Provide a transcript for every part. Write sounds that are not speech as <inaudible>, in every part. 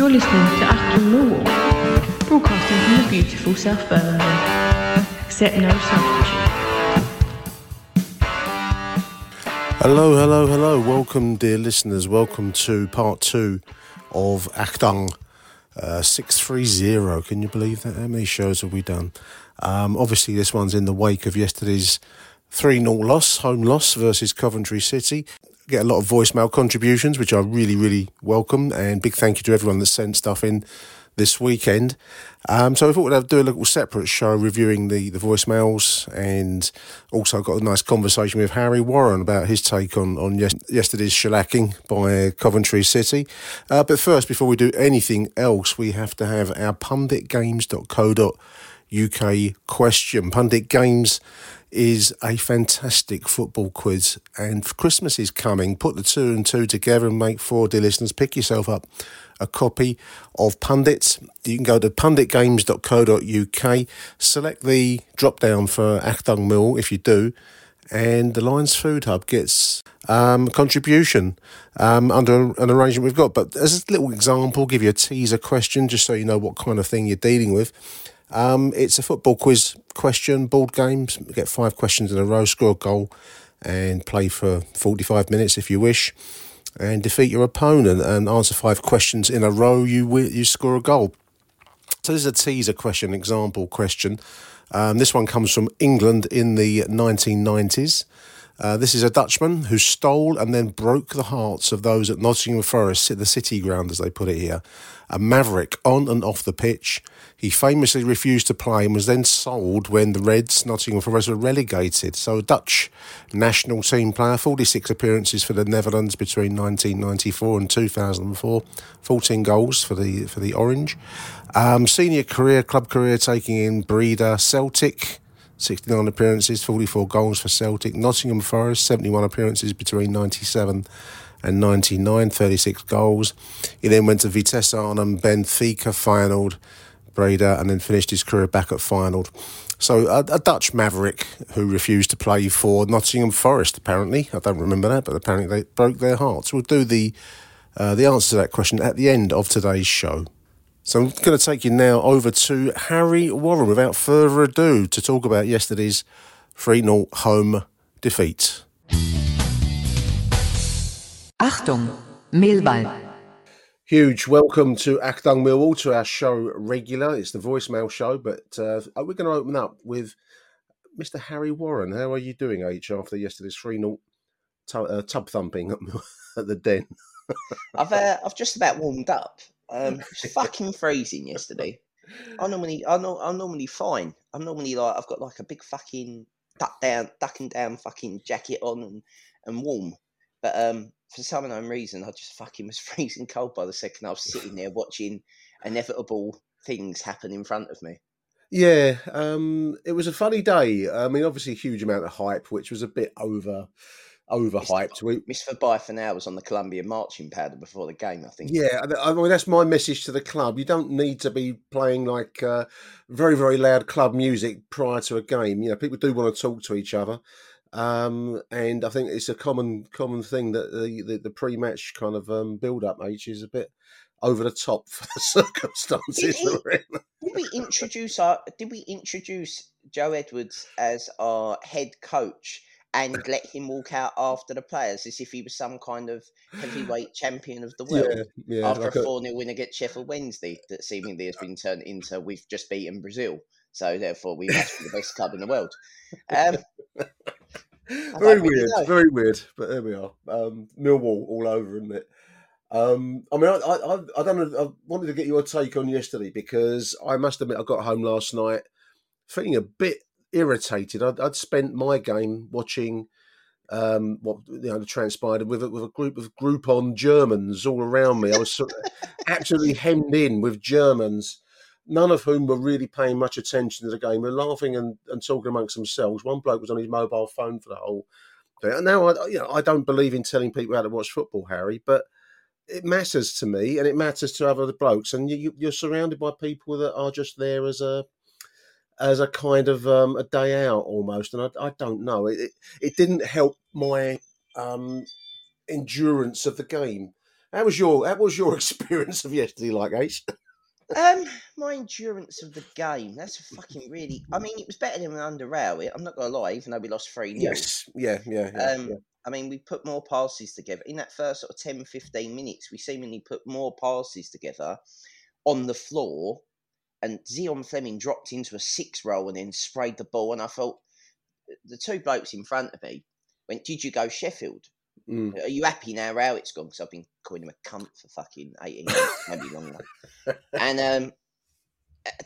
You're listening to Achtung Millwall, broadcasting from the beautiful South Birmingham. Accept no substitute. Hello, hello, hello. Welcome, dear listeners. Welcome to part two of Achtung uh, 630. Can you believe that? How many shows have we done? Um, obviously, this one's in the wake of yesterday's 3 0 loss, home loss versus Coventry City. Get a lot of voicemail contributions, which I really, really welcome. And big thank you to everyone that sent stuff in this weekend. Um, so I thought we'd do a little separate show reviewing the, the voicemails and also got a nice conversation with Harry Warren about his take on, on yes, yesterday's shellacking by Coventry City. Uh, but first, before we do anything else, we have to have our punditgames.co.uk question. Pundit Games is a fantastic football quiz, and Christmas is coming. Put the two and two together and make four, dear listeners. Pick yourself up a copy of Pundits. You can go to punditgames.co.uk, select the drop down for Achtung Mill if you do, and the Lions Food Hub gets um, contribution um, under an arrangement we've got. But as a little example, give you a teaser question just so you know what kind of thing you're dealing with. Um, it's a football quiz question, board games. You get five questions in a row, score a goal, and play for 45 minutes if you wish, and defeat your opponent and answer five questions in a row. You you score a goal. So this is a teaser question, example question. Um, this one comes from England in the 1990s. Uh, this is a Dutchman who stole and then broke the hearts of those at Nottingham Forest, the city ground as they put it here. A maverick on and off the pitch. He famously refused to play and was then sold when the Reds, Nottingham Forest, were relegated. So, a Dutch national team player, 46 appearances for the Netherlands between 1994 and 2004, 14 goals for the for the Orange. Um, senior career, club career, taking in Breda, Celtic, 69 appearances, 44 goals for Celtic. Nottingham Forest, 71 appearances between 97 and 99, 36 goals. He then went to Vitesse Arnhem, Benfica, Feyenoord, Breda, and then finished his career back at Feyenoord. So a, a Dutch maverick who refused to play for Nottingham Forest, apparently. I don't remember that, but apparently they broke their hearts. We'll do the, uh, the answer to that question at the end of today's show. So I'm going to take you now over to Harry Warren without further ado to talk about yesterday's 3 0 home defeat. Achtung, Millwall. Huge welcome to Achtung Millwall to our show regular. It's the voicemail show, but uh, we're going to open up with Mr. Harry Warren. How are you doing, H, after yesterday's 3 0 uh, tub thumping <laughs> at the den? I've uh, I've just about warmed up. Um, fucking freezing yesterday. I normally I know I'm normally fine. I'm normally like I've got like a big fucking duck down ducking down fucking jacket on and, and warm. But um for some unknown reason I just fucking was <laughs> freezing cold by the second I was sitting there watching inevitable things happen in front of me. Yeah, um, it was a funny day. I mean, obviously, a huge amount of hype, which was a bit over overhyped. We, Miss for by for now was on the Columbia marching powder before the game, I think. Yeah, I mean that's my message to the club. You don't need to be playing like uh, very very loud club music prior to a game. You know, people do want to talk to each other, um, and I think it's a common common thing that the the, the pre match kind of um, build up age is a bit over the top <laughs> for the circumstances. Did. Did we introduce our? Did we introduce Joe Edwards as our head coach and let him walk out after the players as if he was some kind of heavyweight <sighs> champion of the world Yeah, yeah. after like a a- 4 0 win against Sheffield Wednesday that seemingly has been turned into we've just beaten Brazil. So therefore, we must be the best club in the world. Um, <laughs> very weird, know. very weird. But there we are. Um, Millwall all over, isn't it? Um, I mean, I, I, I- I don't know. I wanted to get your take on yesterday because I must admit I got home last night feeling a bit irritated. I'd, I'd spent my game watching um, what you know transpired with a, with a group of Groupon Germans all around me. I was sort of absolutely hemmed in with Germans, none of whom were really paying much attention to the game. They're laughing and, and talking amongst themselves. One bloke was on his mobile phone for the whole. thing. And now, I, you know, I don't believe in telling people how to watch football, Harry, but it matters to me and it matters to other blokes. And you, you're surrounded by people that are just there as a as a kind of um, a day out almost. And I, I don't know. It, it it didn't help my um, endurance of the game. How was your How was your <laughs> experience of yesterday, like Ace? um, my endurance of the game. That's a fucking really. I mean, it was better than under Rowett. I'm not to lie, even though we lost 3 Yes, yeah, yeah, yeah. Um, yeah. I mean, we put more passes together. In that first sort of 10, 15 minutes, we seemingly put more passes together on the floor. And Zian Flemming dropped into a six role and then sprayed the ball. And I thought, the two blokes in front of me went, Did you go Sheffield? Mm. Are you happy now how it's gone? Because I've been calling him a cunt for fucking 18 months, maybe longer. <laughs> And um,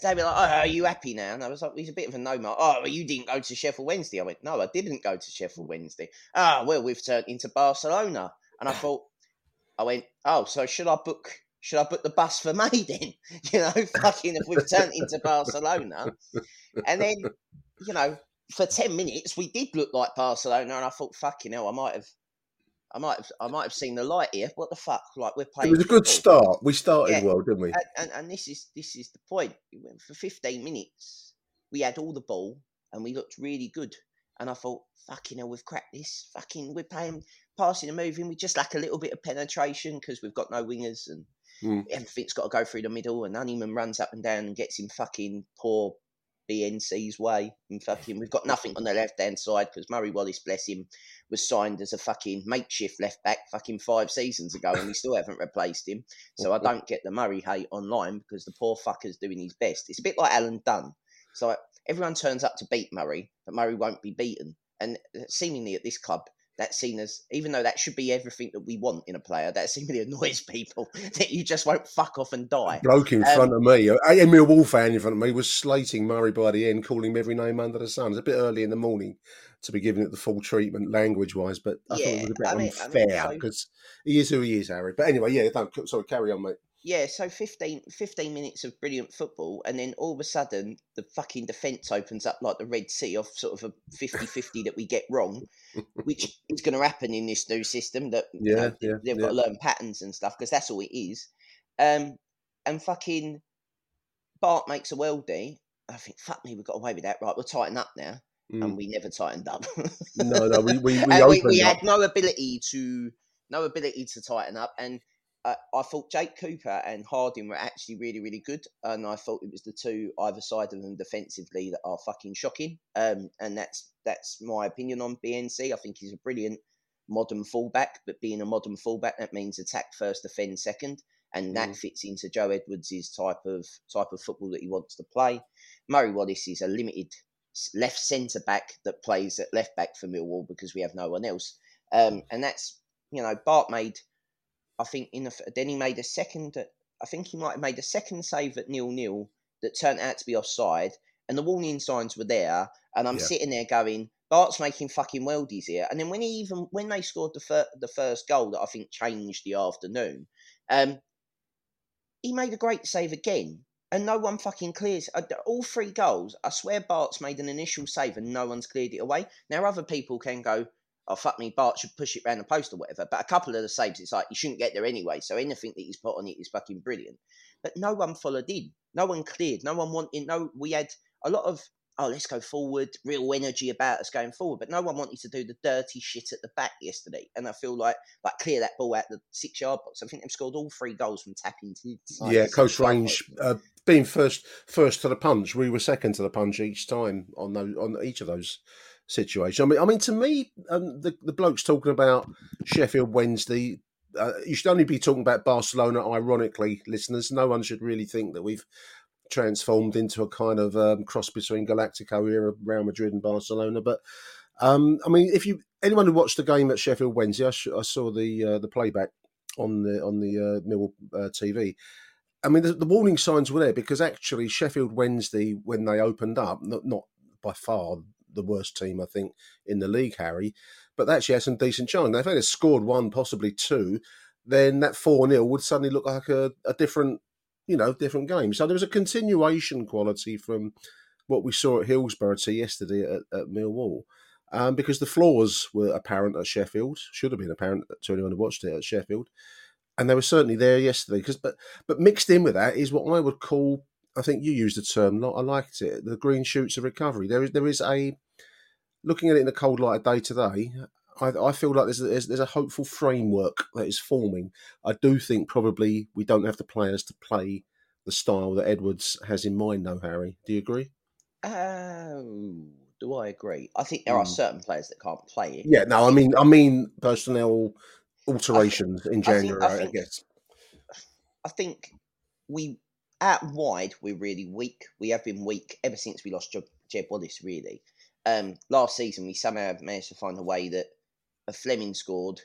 they were like, "Oh, are you happy now?" And I was like, "He's a bit of a no mark." Oh, well, you didn't go to Sheffield Wednesday. I went, "No, I didn't go to Sheffield Wednesday." Ah, well, we've turned into Barcelona, and I <laughs> thought, I went, "Oh, so should I book? Should I put the bus for <laughs> May then? <laughs> You know, fucking if we've turned into Barcelona." And then, you know, for ten minutes we did look like Barcelona, and I thought, "Fucking hell, I might have." I might have, I might have seen the light here. What the fuck? Like we're playing. It was a good football. start. We started Yeah. well, didn't we? And, and, and this is this is the point. For 15 minutes, we had all the ball and we looked really good. And I thought, fucking hell, we've cracked this. Fucking, we're playing, passing and moving. We just lack a little bit of penetration because we've got no wingers and Mm. everything's got to go through the middle. And Honeyman runs up and down and gets in fucking poor BNC's way. And fucking, we've got nothing on the left hand side because Murray Wallace, bless him, was signed as a fucking makeshift left back fucking five seasons ago and we still haven't replaced him. So I <laughs> don't get the Murray hate online because the poor fucker's doing his best. It's a bit like Alan Dunne. So like, everyone turns up to beat Murray, but Murray won't be beaten. And uh, seemingly at this club, that's seen as, even though that should be everything that we want in a player, that seemingly <laughs> annoys people <laughs> that you just won't fuck off and die. Bloke in Um, front of me, a Millwall fan in front of me, was slating Murray by the end, calling him every name under the sun. It's a bit early in the morning to be giving it the full treatment language wise, but I thought it Yeah, was a bit I mean- I mean, unfair so- because he is who he is, Harry. But anyway, yeah, don't sorry, carry on, mate. Yeah, so 15, 15 minutes of brilliant football, and then all of a sudden, the fucking defence opens up like the Red Sea off sort of a 50 50 that we get wrong, which <laughs> is going to happen in this new system that you Yeah, know, yeah, they've yeah. got to learn patterns and stuff because that's all it is. Um, and fucking Bart makes a worldie. I think, fuck me, we got away with that. Right, we'll tighten up now. Mm. And we never tightened up. No, no, we we, <laughs> we we, we had no ability to no ability to tighten up and uh, I thought Jake Cooper and Harding were actually really really good and I thought it was the two either side of them defensively that are fucking shocking. Um, and that's that's my opinion on BNC I think he's a brilliant modern fullback but being a modern fullback that means attack first defend second and that fits into Joe Edwards' type of type of football that he wants to play. Murray Wallace is a limited left centre back that plays at left back for Millwall because we have no one else. Um, and that's you know Bart made, I think in the then he made a second. I think he might have made a second save at nil nil that turned out to be offside, and the warning signs were there. And I'm Yeah. sitting there going, Bart's making fucking worldies here. And then when he even when they scored the fir- the first goal that I think changed the afternoon, um, he made a great save again. And no one fucking clears uh, all three goals. I swear Bart's made an initial save and no one's cleared it away. Now other people can go, oh fuck me, Bart should push it round the post or whatever. But a couple of the saves, it's like you shouldn't get there anyway. So anything that he's put on it is fucking brilliant. But no one followed in. No one cleared. No one wanted. No, we had a lot of oh, let's go forward, real energy about us going forward. But no one wanted to do the dirty shit at the back yesterday. And I feel like like clear that ball out the six yard box. I think they've scored all three goals from tapping to yeah, Coast range. Uh, being first first to the punch, we were second to the punch each time on those on each of those situations. I mean, I mean, to me, um, the the blokes talking about Sheffield Wednesday. Uh, you should only be talking about Barcelona. Ironically, listeners, no one should really think that we've transformed into a kind of um, cross between Galactico era, Real Madrid and Barcelona. But um, I mean, if you anyone who watched the game at Sheffield Wednesday, I, sh- I saw the uh, the playback on the on the uh, Mill uh, TV. I mean, the, the, warning signs were there because actually Sheffield Wednesday, when they opened up, not, not by far the worst team I think in the league, Harry, but they actually had some decent chance. Now, if they had scored one, possibly two, then that four 0 would suddenly look like a, a different you know, different games. So there was a continuation quality from what we saw at Hillsborough to yesterday at, at Millwall. Um, because the flaws were apparent at Sheffield, should have been apparent to anyone who watched it at Sheffield, and they were certainly there yesterday. Because, but but mixed in with that is what I would call, I think you used the term, I liked it, the green shoots of recovery. There is there is a looking at it in the cold light of day today. I, I feel like there's, there's, there's a hopeful framework that is forming. I do think probably we don't have the players to play the style that Edwards has in mind, though. Harry, do you agree? Oh, do I agree? I think there are mm. certain players that can't play it. Yeah, no, I mean, I mean personnel alterations think, in January. I, think, I, think, I guess. I think we at wide we're really weak. We have been weak ever since we lost Jeb, Jed Wallace. Really, um, last season we somehow managed to find a way that if Flemming scored,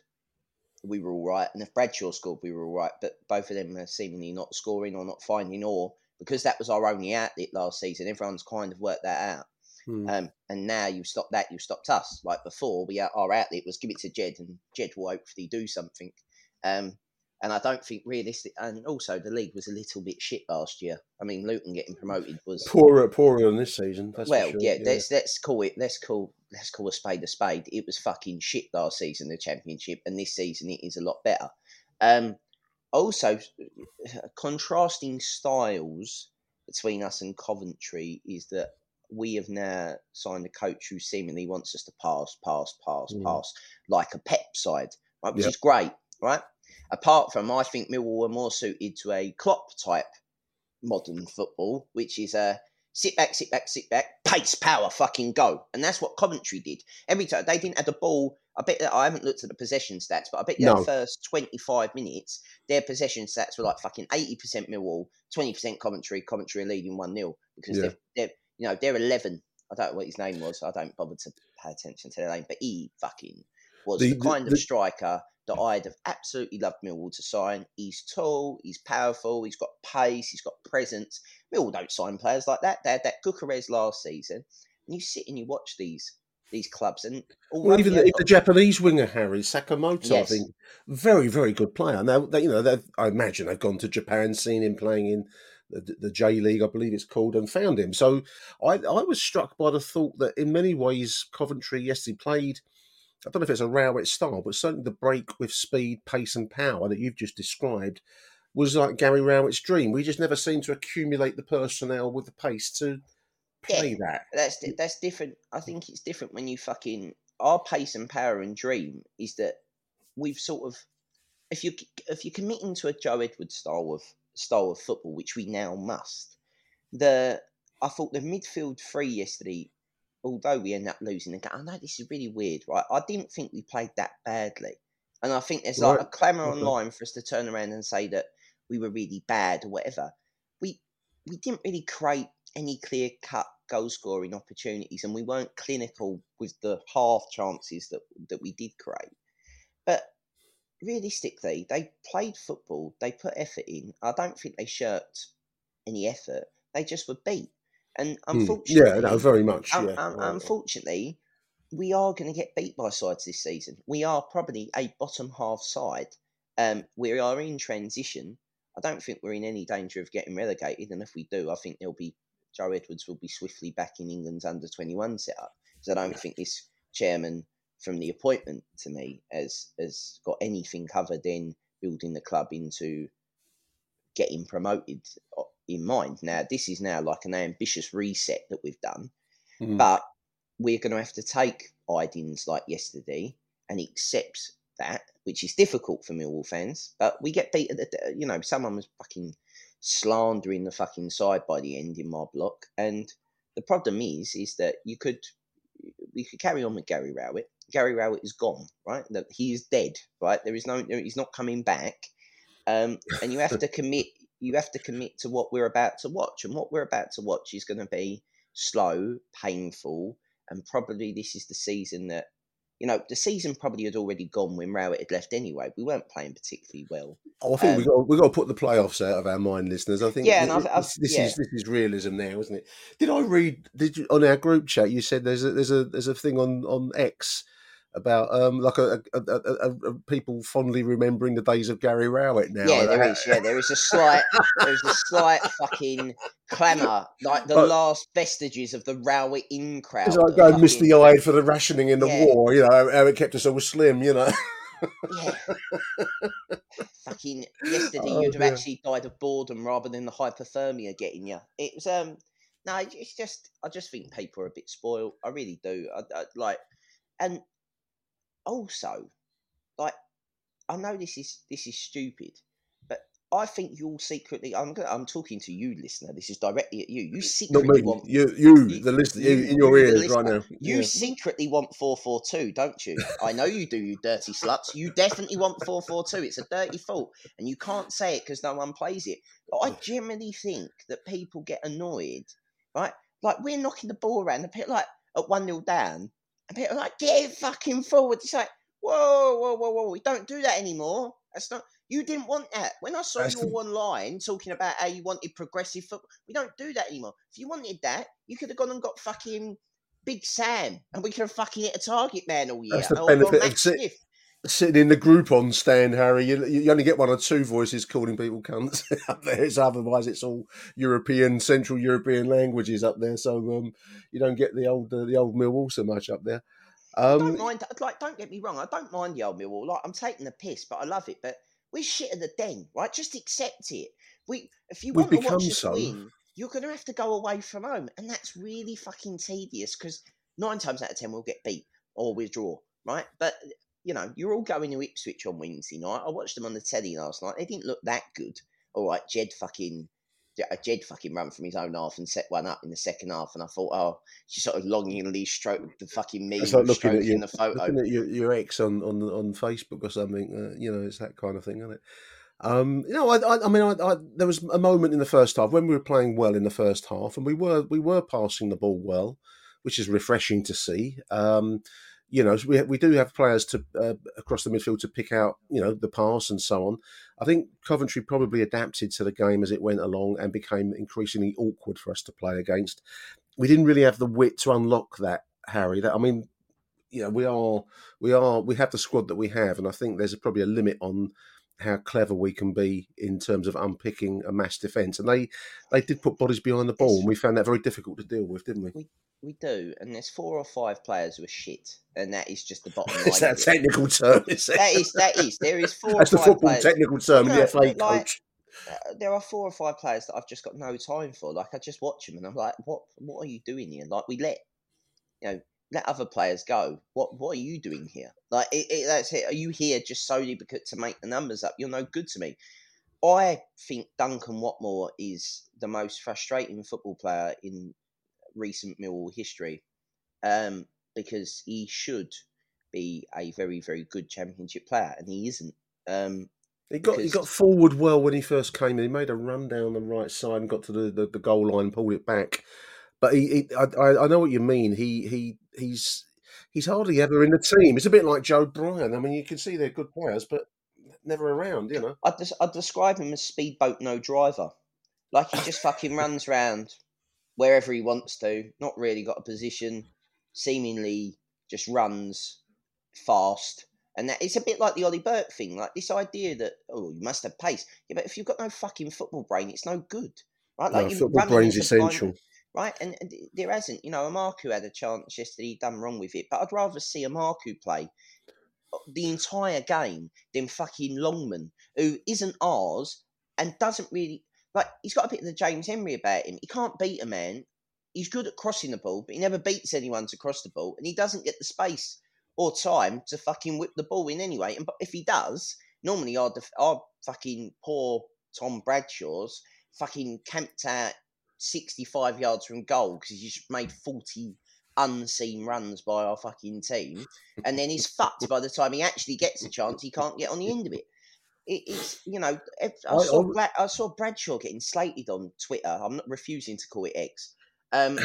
we were all right, and if Bradshaw scored, we were all right. But both of them are seemingly not scoring or not finding or because that was our only outlet last season. Everyone's kind of worked that out. Hmm. Um, and now you've stopped that, you've stopped us. Like before, we our outlet was give it to Jed, and Jed will hopefully do something. Um, and I don't think realistic. And also, the league was a little bit shit last year. I mean, Luton getting promoted was poorer, poorer than this season. well, sure. yeah, yeah, let's let's call it let's call let's call a spade a spade. It was fucking shit last season, the championship, and this season it is a lot better. Um, also, contrasting styles between us and Coventry is that we have now signed a coach who seemingly wants us to pass, pass, pass, mm. pass, like a pep side, right? Which yep. is great, right? Apart from, I think Millwall were more suited to a Klopp type modern football, which is a sit back, sit back, sit back, pace, power, fucking go. And that's what Coventry did. Every time they didn't have the ball. I bet that I haven't looked at the possession stats, but I bet no. the first 25 minutes, their possession stats were like fucking 80% Millwall, 20% Coventry, Coventry are leading 1 0 because yeah. they're, they're, you know, they're 11. I don't know what his name was. I don't bother to pay attention to their name, but he fucking was the, the kind the, of striker that I'd have absolutely loved Millwall to sign. He's tall, he's powerful, he's got pace, he's got presence. Millwall don't sign players like that. They had that Gyökeres last season, and you sit and you watch these these clubs and well, even the, the, Japanese winger Harry Sakamoto, yes. I think, very very good player. Now they, you know, I imagine they've gone to Japan, seen him playing in the, the J League, I believe it's called, and found him. So I, I was struck by the thought that in many ways Coventry, yes, he played I don't know if it's a Rowett style, but certainly the break with speed, pace, and power that you've just described was like Gary Rowett's dream. We just never seem to accumulate the personnel with the pace to play yeah, that. That's that's different. I think it's different when you fucking our pace and power and dream is that we've sort of if you if you're committing to a Joe Edwards style of style of football, which we now must, the I thought the midfield three yesterday although we end up losing the game, I know this is really weird, right? I didn't think we played that badly. And I think there's like a clamour online for us to turn around and say that we were really bad or whatever. We we didn't really create any clear cut goal scoring opportunities and we weren't clinical with the half chances that that we did create. But realistically, they played football, they put effort in. I don't think they shirked any effort. They just were beat. And unfortunately, hmm. yeah, no, very much. Um, yeah. Um, unfortunately, we are going to get beat by sides this season. We are probably a bottom half side. Um, we are in transition. I don't think we're in any danger of getting relegated, and if we do, I think there'll be Joe Edwards will be swiftly back in England's under twenty one setup. Because I don't think this chairman, from the appointment to me, has has got anything covered than building the club into getting promoted in mind. Now, this is now like an ambitious reset that we've done. Mm. But we're going to have to take Idings like yesterday and accept that, which is difficult for Millwall fans. But we get beat at the, you know, someone was fucking slandering the fucking side by the end in my block. And the problem is, is that you could, we could carry on with Gary Rowett. Gary Rowett is gone, right? That he is dead, right? There is no, he's not coming back. Um, and you have to commit, you have to commit to what we're about to watch. And what we're about to watch is going to be slow, painful, and probably this is the season that you know, the season probably had already gone when Rowett had left anyway. We weren't playing particularly well. Oh, I think we've, um, got we got to put the playoffs out of our mind, listeners. I think Yeah, and th- I've- I've- this, this yeah. is this is realism now, isn't it? Did I read? Did you on our group chat? You said there's a there's a there's a thing on on X about um like a, a, a, a, people fondly remembering the days of Gary Rowett now. yeah, there Uh. Yeah, there is a slight, there's a slight fucking clamour, like the But- last vestiges of the Rowett in crowd. It's like going misty eyed for the rationing in the Yeah. war. You know how, it kept us all slim. You know. Yeah. fucking <laughs> yesterday, Oh, you'd have dear. actually died of boredom rather than the hypothermia getting you. It was um, no, it's just I just think people are a bit spoiled. I really do. I, I, like, and also, like, I know this is this is stupid, but I think you all secretly. I'm gonna, I'm talking to you, listener. This is directly at you. You secretly want You, you, you- the listener, you, in your ears right now. You Yeah. secretly want 442, don't you? I know you do, you dirty sluts. You definitely want 442. It's a dirty fault. And you can't say it because no one plays it. But I generally think that people get annoyed, right? Like, we're knocking the ball around, and people like at 1 0 down, and people are like, get fucking forward. It's like, whoa, whoa, whoa, whoa. We don't do that anymore. That's not. You didn't want that. When I saw That's you the- online talking about how you wanted progressive football, we don't do that anymore. If you wanted that, you could have gone and got fucking Big Sam, and we could have fucking hit a target man all year. That's the benefit of Smith. Sitting in the Groupon stand, Harry, you, you only get one or two voices calling people cunts <laughs> up there. It's otherwise it's all European, Central European languages up there, so um, you don't get the old uh, the old Millwall so much up there. I Um, don't mind. Like, don't get me wrong. I don't mind the old Millwall. Like, I'm taking the piss, but I love it. But we're shit at the den, right? Just accept it. We, if you want to watch us so. win, you're going to have to go away from home, and that's really fucking tedious. Because nine times out of ten, we'll get beat or withdraw, right? But you know, you're all going to Ipswich on Wednesday night. I watched them on the telly last night. They didn't look that good. All right, Jed fucking. Jed fucking ran from his own half and set one up in the second half, and I thought, oh, she sort of longingly stroked the fucking me, it's like looking at, your, the photo. looking at your, your ex on, on on Facebook or something. Uh, you know, it's that kind of thing, isn't it? Um, you know, I, I, I mean, I, I, there was a moment in the first half when we were playing well in the first half, and we were we were passing the ball well, which is refreshing to see. Um, you know, we we do have players to uh, across the midfield to pick out, you know, the pass and so on. I think Coventry probably adapted to the game as it went along and became increasingly awkward for us to play against. We didn't really have the wit to unlock that, Harry. That I mean, you know, we are we are we have the squad that we have, and I think there's probably a limit on how clever we can be in terms of unpicking a mass defence. And they they did put bodies behind the ball, and we found that very difficult to deal with, didn't we? We do, and there's four or five players who are shit, and that is just the bottom <laughs> line. Is that a technical term? Is it? That is that is there is four. That's or the five football players. technical term, No, the FA like, coach. uh, there are four or five players that I've just got no time for. Like I just watch them and I'm like, what what are you doing here? Like we let you know let other players go. What what are you doing here? Like it, it, that's it. Are you here just solely because to make the numbers up? You're no good to me. I think Duncan Watmore is the most frustrating football player in recent Millwall history, um, because he should be a very very good Championship player, and he isn't. Um, He got he got forward well when he first came. He made a run down the right side and got to the, the, the goal line, pulled it back. But he, he I, I I know what you mean. He he he's he's hardly ever in the team. It's a bit like Joe Bryan. I mean, you can see they're good players, but never around. You know. I'd, des- I'd describe him as speedboat no driver. Like he just fucking runs around wherever he wants to, not really got a position, seemingly just runs fast. And that it's a bit like the Ollie Burke thing, like this idea that oh you must have pace. Yeah, but if you've got no fucking football brain, it's no good, right? Like No, football brain's into blind- essential. Right? And, there hasn't, you know, Emakhu had a chance yesterday, he done wrong with it, but I'd rather see Emakhu play uh, the entire game than fucking Longman, who isn't ours and doesn't really like. He's got a bit of the James Henry about him. He can't beat a man. He's good at crossing the ball, but he never beats anyone to cross the ball, and he doesn't get the space or time to fucking whip the ball in anyway. And if he does, normally our def- our fucking poor Tom Bradshaw's fucking camped out 65 yards from goal because he's just made 40 unseen runs by our fucking team, and then he's fucked by the time he actually gets a chance. He can't get on the end of it. it it's you know I, saw Brad, I saw Bradshaw getting slated on Twitter. I'm not refusing to call it X. Um,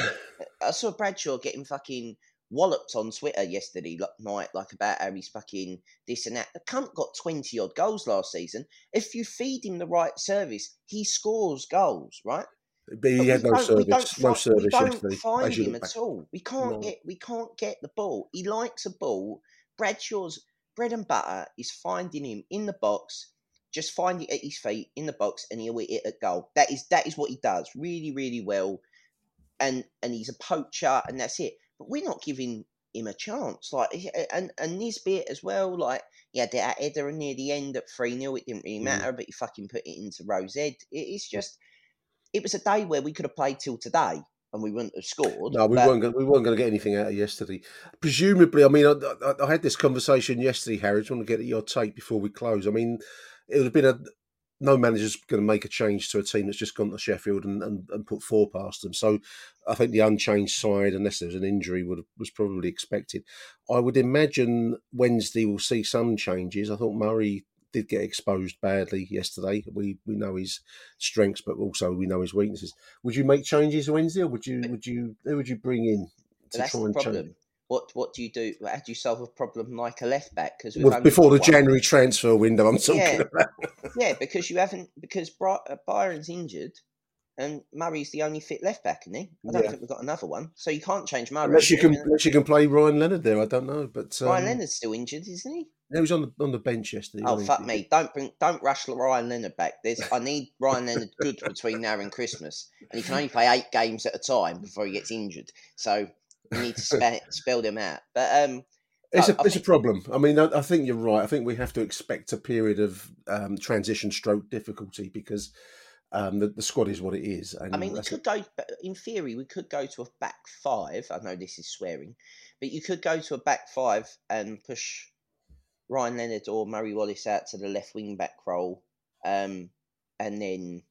I saw Bradshaw getting fucking walloped on Twitter yesterday night, like about how he's fucking this and that. The cunt got 20 odd goals last season. If you feed him the right service, he scores goals, right? But he But had no service, no service yesterday. find him back. at all. We can't No. get we can't get the ball. He likes a ball. Bradshaw's bread and butter is finding him in the box, just find it at his feet in the box, and he'll hit it at goal. That is that is what he does really really well, and and he's a poacher, and that's it. But we're not giving him a chance. Like and and this bit as well. Like he had that header near the end at three 0 It didn't really Mm. matter, but he fucking put it into Rose Ed. It, it's just it was a day where we could have played till today and we wouldn't have scored. No, we but- weren't. Gonna, we weren't going to get anything out of yesterday. Presumably, I mean, I, I, I had this conversation yesterday, Harry. I just want to get your take before we close. I mean, it would have been a no manager's going to make a change to a team that's just gone to Sheffield and, and, and put four past them. So I think the unchanged side, unless there's an injury, would was probably expected. I would imagine Wednesday will see some changes. I thought Murray did get exposed badly yesterday. We we know his strengths, but also we know his weaknesses. Would you make changes Wednesday, or would you would you who would you bring in to that's try the and change? problem. What what do you do? How do you solve a problem like a left back? Because Well, before the January transfer window, I'm talking Yeah. about. yeah, because you haven't because Byron's injured. And Murray's the only fit left back, isn't he? I don't Yeah. think we've got another one, so you can't change Murray. Unless you can, unless you can play Ryan Leonard there, I don't know. But um, Ryan Leonard's still injured, isn't he? he was on the on the bench yesterday. Oh fuck me! Don't bring, don't rush Ryan Leonard back. There's, I need Ryan Leonard good between now and Christmas, and he can only play eight games at a time before he gets injured. So we need to spe- <laughs> spell them out. But um, It's a I it's a problem. I mean, I, I think you're right. I think we have to expect a period of um, transition stroke difficulty because um, the, the squad is what it is. And I mean, we could go. In theory, we could go to a back five. I know this is swearing, but you could go to a back five and push Ryan Leonard or Murray Wallace out to the left wing back role, um, and then,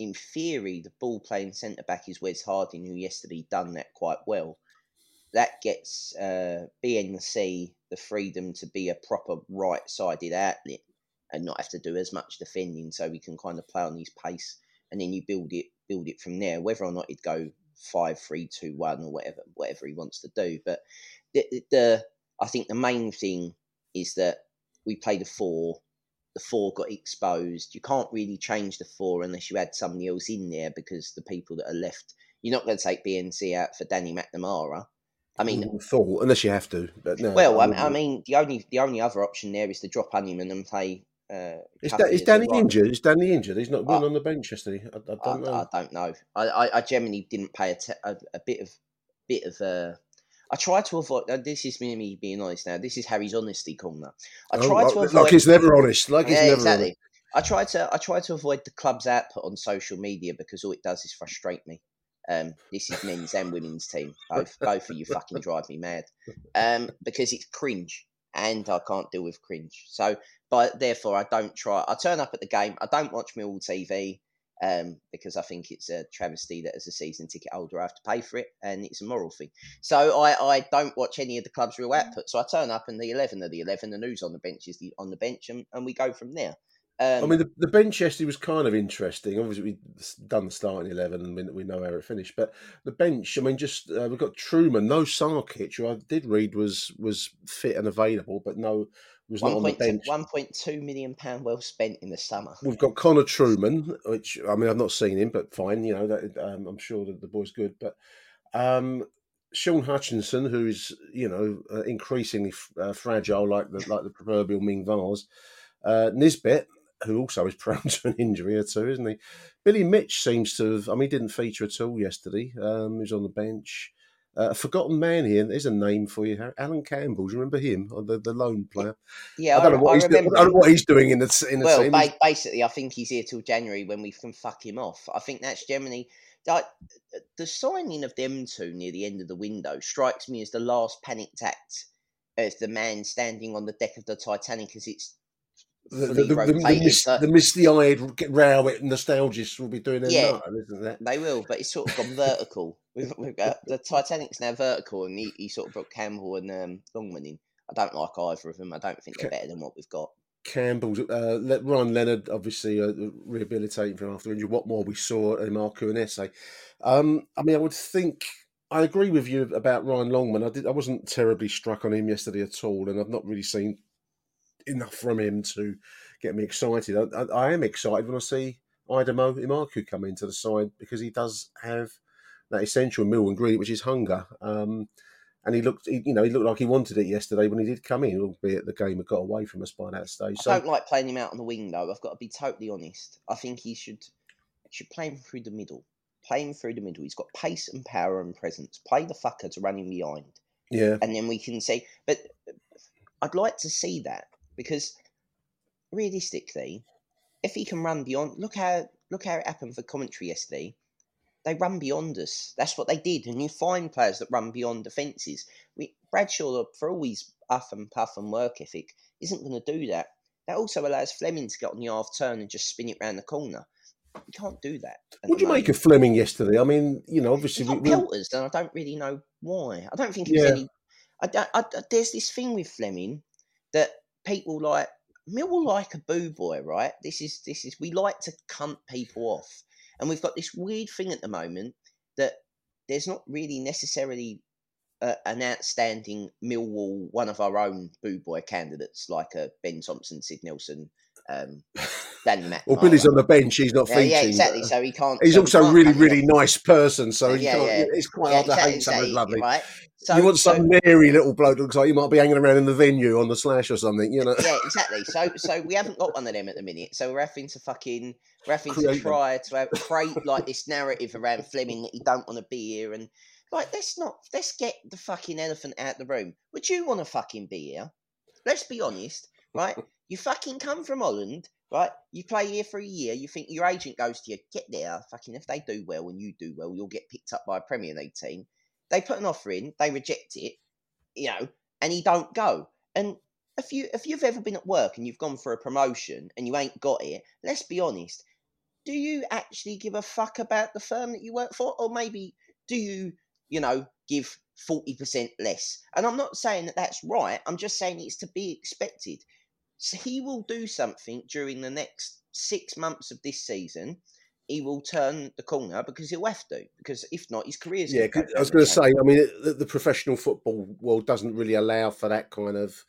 in theory, the ball playing centre back is Wes Harding, who yesterday done that quite well. That gets uh, BNC the freedom to be a proper right sided outlet and not have to do as much defending, so we can kind of play on his pace and then you build it build it from there. Whether or not he'd go five, three, two, one, or whatever whatever he wants to do, but the, the- I think the main thing is that we played a four. The four got exposed. You can't really change the four unless you add somebody else in there because the people that are left, you're not going to take BNC out for Danny McNamara. I mean, thought unless you have to. No, well, I, I mean, the only the only other option there is to drop Honeyman and play. Uh, is, da- is Danny injured? Is Danny injured? He's not been Uh, on the bench yesterday. I, I I, don't know. I don't know. I, I, I generally didn't pay a, te- a, a bit of bit of. Uh, I try to avoid. This is me, me being honest now. This is Harry's honesty corner. I Oh, try like, to avoid. like he's never honest. Like he's yeah, never exactly. honest. I try to I try to avoid the club's output on social media because all it does is frustrate me. Um, this is men's and women's team. Both both of you fucking drive me mad. Um, because it's cringe and I can't deal with cringe. So, but therefore, I don't try. I turn up at the game. I don't watch Mill TV um, because I think it's a travesty that as a season ticket holder I have to pay for it, and it's a moral thing. So I, I don't watch any of the club's real output. So I turn up and the eleven are the eleven, and who's on the bench is the on the bench, and, and we go from there. Um, I mean, the, the bench yesterday was kind of interesting. Obviously, we've done the starting eleven, and we, we know how it finished. But the bench, I mean, just uh, we've got Trueman, no Sarkic, who I did read was was fit and available, but no, was not on the bench. 1.2 million pound well spent in the summer. We've got Connor Trueman, which I mean I've not seen him, but fine, you know that um, I'm sure that the boy's good. But um, Shaun Hutchinson, who is you know uh, increasingly f- uh, fragile, like the like the proverbial Ming vase. Uh, Nisbet, who also is <laughs> prone to an injury or two, isn't he? Billy Mitch seems to have. I mean, he didn't feature at all yesterday. Um, he was on the bench. Uh, a forgotten man here. There's a name for you, Harry. Allan Campbell. Do you remember him, the, the loan player? Yeah, I don't I, know what I he's doing. I don't know what he's doing in the in the well, team. ba- basically, I think he's here till January when we can fuck him off. I think that's generally like, the signing of them two near the end of the window strikes me as the last panicked act as the man standing on the deck of the Titanic as it's The, the, the, the, the misty-eyed Rowett nostalgists will be doing their Yeah. isn't that? They will, but it's sort of gone vertical. We've, we've got, the Titanic's now vertical, and he, he sort of brought Campbell and um, Longman in. I don't like either of them. I don't think they're better than what we've got. Campbell's uh, Ryan Leonard obviously uh, rehabilitating from after injury. What more we saw in Marco and Essay. Um, I mean, I would think I agree with you about Ryan Longman. I did. I wasn't terribly struck on him yesterday at all, and I've not really seen enough from him to get me excited. I, I, I am excited when I see Aidomo Emakhu come into the side because he does have that essential meal ingredient, which is hunger. Um, and he looked, he, you know, he looked like he wanted it yesterday when he did come in, albeit the game had got away from us by that stage. I So don't like playing him out on the wing, though. I've got to be totally honest. I think he should should play him through the middle. Play him through the middle. He's got pace and power and presence. Play the fucker to run him behind. yeah, and then we can see. But I'd like to see that because realistically, if he can run beyond, look how look how it happened for Coventry yesterday. They run beyond us. That's what they did, and you find players that run beyond defences. We Bradshaw, for all his puff and puff and work ethic, isn't going to do that. That also allows Flemming to get on the half turn and just spin it round the corner. You can't do that. at What do you make moment. of Flemming yesterday? I mean, you know, obviously, we, pelters, and I don't really know why. I don't think it was Yeah. any. I, I, I- there's this thing with Flemming that people like. Millwall like a boo boy, right? This is this is we like to cunt people off, and we've got this weird thing at the moment that there's not really necessarily an outstanding Millwall one of our own boo boy candidates like a Ben Thompson, Sid Nelson, um, Danny McNamara. well, Billy's on the bench; he's not yeah, featuring. yeah, exactly. So he can't. He's so also a really, really nice person, so Yeah, yeah. it's quite hard to hate someone lovely. right? So you want so- some merry little bloke that looks like you might be hanging around in the venue on the slash or something, you know? yeah, exactly. So so we haven't got one of them at the minute. So we're having to fucking we're having to them. try to have, create like this narrative around Flemming that he don't want to be here and like let's not let's get the fucking elephant out the room. Would you want to fucking be here? Let's be honest, right? You fucking come from Holland, right? You play here for a year. You think your agent goes to you, get there. Fucking if they do well and you do well, you'll get picked up by a Premier League team. They put an offer in, they reject it, you know, and he don't go. And if you if you've ever been at work and you've gone for a promotion and you ain't got it, let's be honest. Do you actually give a fuck about the firm that you work for, or maybe do you, you know, give forty percent less? And I'm not saying that that's right. I'm just saying it's to be expected. So he will do something during the next six months of this season. He will turn the corner because he'll have to. Because if not, his career's Yeah, I was going to say, I mean, the, the professional football world doesn't really allow for that kind of.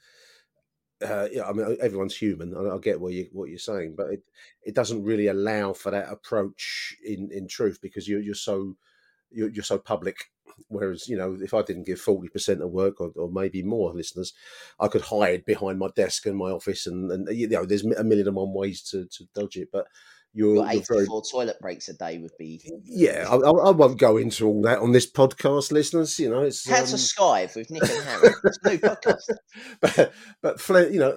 Uh, yeah, I mean, everyone's human. I, I get what you what you're saying, but it, it doesn't really allow for that approach in, in truth because you're you're so you're, you're so public. Whereas, you know, if I didn't give forty percent of work, or, or maybe more, listeners, I could hide behind my desk and my office, and, and you know, there's a million and one ways to, to dodge it. But you're, Got you're very toilet breaks a day would be. yeah, I, I I won't go into all that on this podcast, listeners. You know, it's How um, to Skive with Nick and Harry. <laughs> It's a new podcast. <laughs> but but Fle- you know,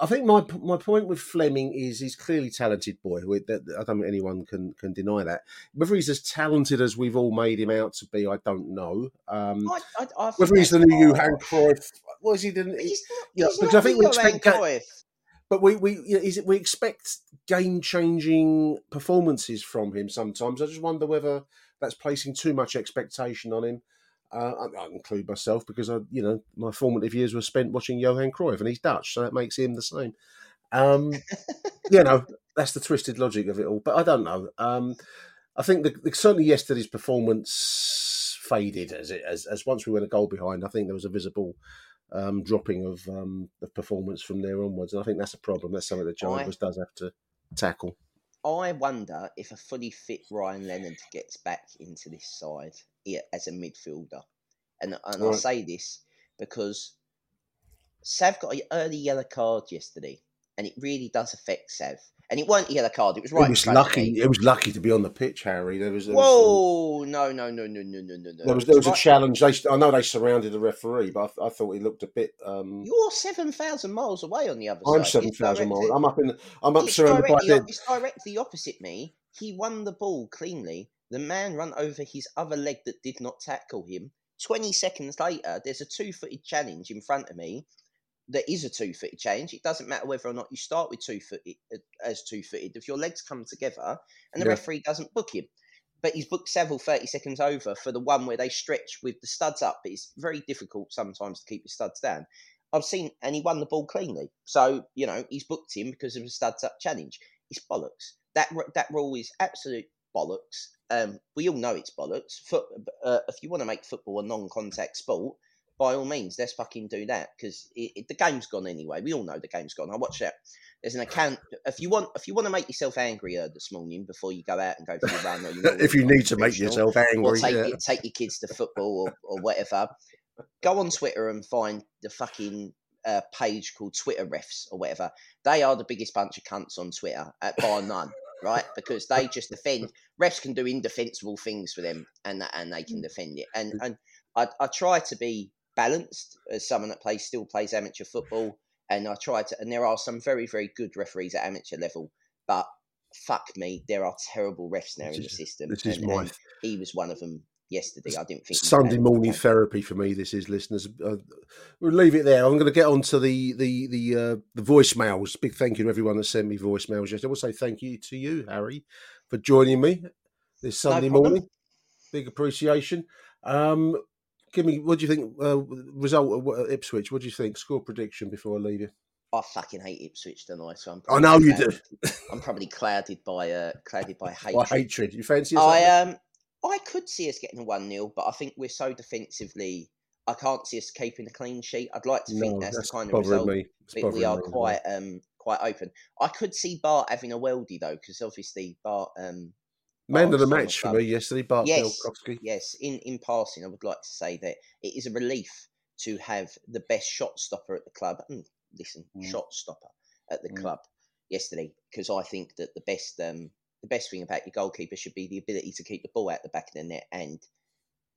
I think my my point with Flemming is he's clearly talented boy. I don't think anyone can can deny that. Whether he's as talented as we've all made him out to be, I don't know. Um, I, I, whether he's the new Johan. Cruyff, was he? Didn't he? He's not, Yeah, he's because I think the we expect Cruyff. But we we is it, we expect game changing performances from him sometimes. I just wonder whether that's placing too much expectation on him. Uh, I, I include myself because I, you know, my formative years were spent watching Johan Cruyff, and he's Dutch, so that makes him the same. Um, <laughs> you know, that's the twisted logic of it all. But I don't know. Um, I think the, the, certainly yesterday's performance faded as it as, as once we went a goal behind. I think there was a visible um, dropping of um, the performance from there onwards, and I think that's a problem. That's something that Jarvis does have to tackle. I wonder if a fully fit Ryan Leonard gets back into this side as a midfielder. And, and I say this because Sav got an early yellow card yesterday, and it really does affect Sav. And it weren't a yellow card; it was right. it was lucky. It was lucky to be on the pitch, Harry. There was, there Whoa! No, no, no, no, no, no, no, no. there was, there was a challenge. They, I know they surrounded the referee, but I, I thought he looked a bit. Um, You're seven thousand miles away on the other side. I'm seven thousand miles. I'm up in. I'm up surrounded by dead. it's directly opposite me. He won the ball cleanly. The man run over his other leg that did not tackle him. 20 seconds later, there's a two footed challenge in front of me. There is a two footed change. It doesn't matter whether or not you start with two footed as two footed. If your legs come together and the Yeah. referee doesn't book him, but he's booked several 30 seconds over for the one where they stretch with the studs up. But it's very difficult sometimes to keep your studs down. I've seen, and he won the ball cleanly. So, you know, he's booked him because of the studs up challenge. It's bollocks. That that rule is absolute bollocks. Um, we all know it's bollocks. Foot, uh, if you want to make football a non-contact sport, by all means, let's fucking do that because it, it, the game's gone anyway. We all know the game's gone. I watched that. There's an account. If you want, if you want to make yourself angrier uh, this morning before you go out and go for your run, or you <laughs> if you need to make professional, yourself or angry, take yeah. your, take your kids to football or, or whatever, go on Twitter and find the fucking uh, page called Twitter Refs or whatever. They are the biggest bunch of cunts on Twitter, at bar none, right? Because they just defend. Refs can do indefensible things for them, and and they can mm. defend it. And mm. and I, I try to be balanced as someone that plays still plays amateur football, and I try to. And there are some very very good referees at amateur level, but fuck me, there are terrible refs now This in the is- system. this is and, my and he was one of them yesterday. I didn't think Sunday morning therapy for me. This is listeners. Uh, we'll leave it there. I'm going to get on to the the the uh, the voicemails. Big thank you to everyone that sent me voicemails. yesterday. I will say thank you to you, Harry, for joining me this Sunday problem. morning. Big appreciation. Um, give me what do you think? Uh, result of what- Ipswich. What do you think? Score prediction before I leave you. I fucking hate Ipswich tonight, so I'm. I know you clouded- do. I'm probably clouded by uh, clouded by <laughs> hatred. By hatred. You fancy? us I um, I could see us getting a one 0 but I think we're so defensively. I can't see us keeping a clean sheet. I'd like to think No, that's, that's the kind of result. It's we are me quite um quite open. I could see Bart having a weldy though, because obviously Bart um Man of the match for me yesterday, Bart Yes, Bialkowski. yes. In in passing, I would like to say that it is a relief to have the best shot stopper at the club. Mm, listen, Mm. shot stopper at the Mm. club yesterday, because I think that the best um the best thing about your goalkeeper should be the ability to keep the ball out the back of the net. And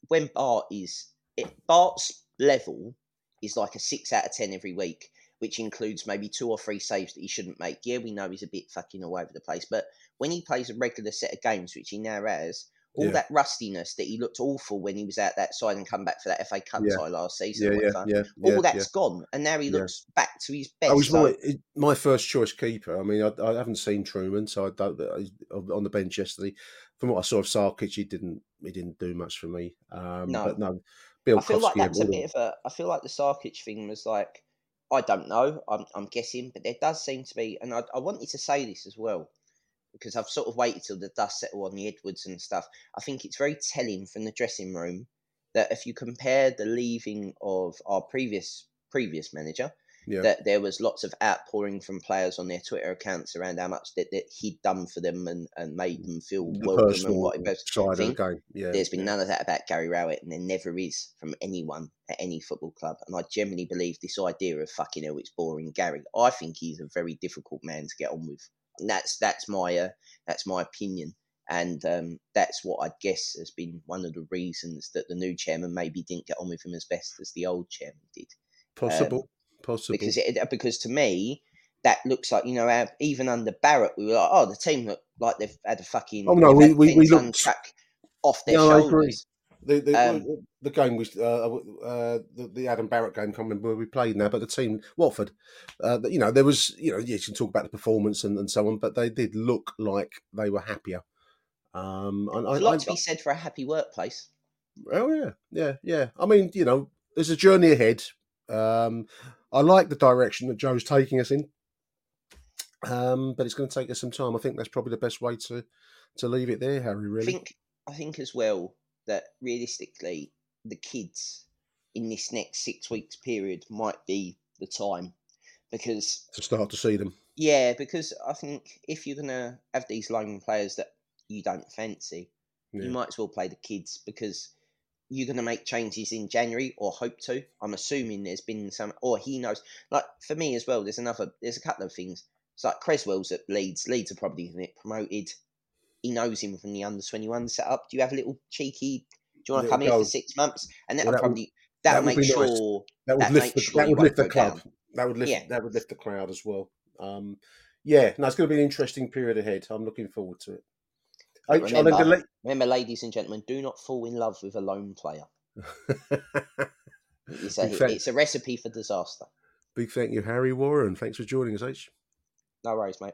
when Bart is it, Bart's level is like a six out of ten every week, which includes maybe two or three saves that he shouldn't make. Yeah, we know he's a bit fucking all over the place, but when he plays a regular set of games, which he now has, all Yeah. that rustiness that he looked awful when he was out that side and come back for that FA Cup Yeah. tie last season, Yeah, or yeah, whatever, yeah, all that's gone, and now he looks back to his best. I was my, my first choice keeper. I mean, I, I haven't seen Trueman, so I don't. I, on the bench yesterday, from what I saw of Sarkic, he didn't. He didn't do much for me. Um, No. but no, Bill I feel like that's a bit of a. I feel like the Sarkic thing was like, I don't know. I'm, I'm guessing, but there does seem to be, and I, I wanted to say this as well because I've sort of waited till the dust settle on the Edwards and stuff. I think it's very telling from the dressing room that if you compare the leaving of our previous previous manager, Yeah. that there was lots of outpouring from players on their Twitter accounts around how much that, that he'd done for them and, and made them feel the welcome and what it was. side of the Yeah, There's been yeah. none of that about Gary Rowett, and there never is from anyone at any football club. And I genuinely believe this idea of fucking hell, it's boring Gary. I think he's a very difficult man to get on with. And that's that's my uh, that's my opinion, and um, that's what I guess has been one of the reasons that the new chairman maybe didn't get on with him as best as the old chairman did. possible. possible. Because it, because to me. That looks like you know, how, even under Barrett, we were like, "Oh, the team look like they've had a fucking Oh, no, we- we- we looked- off their No, I agree. shoulders." The the, Um, the game was uh, uh, the, the Adam Barrett game. Can't remember where we played now, but the team Watford. Uh, you know, there was you know yes, you can talk about the performance and, and so on, but they did look like they were happier. Um, and I, a lot I- to be said for a happy workplace. Oh yeah, yeah, yeah. I mean, you know, there's a journey ahead. Um, I like the direction that Joe's taking us in, um, but it's going to take us some time. I think that's probably the best way to to leave it there, Harry. I Really, think I think as well that realistically the kids in this next six weeks period might be the time because to start to see them. yeah because I think if you're gonna have these loan players that you don't fancy, Yeah. you might as well play the kids because you're to make changes in January or hope to. I'm assuming there's been some, or he knows. Like for me as well, there's another, there's a couple of things. It's like Cresswell's at Leeds. Leeds are probably going to get promoted. He knows him from the under 21 setup. Do you have a little cheeky, do you want to come here go. for six months? And that'll that probably, that'll that make be nice. sure, That would that lift. The, sure that would lift the club. down. That would lift. Yeah. That would lift the crowd as well. Um, yeah, no, it's going to be an interesting period ahead. I'm looking forward to it. H- remember, gonna remember, ladies and gentlemen, do not fall in love with a loan player. <laughs> It's a, it's a recipe for disaster. Big thank you, Harry Warren. Thanks for joining us, H. No worries, mate.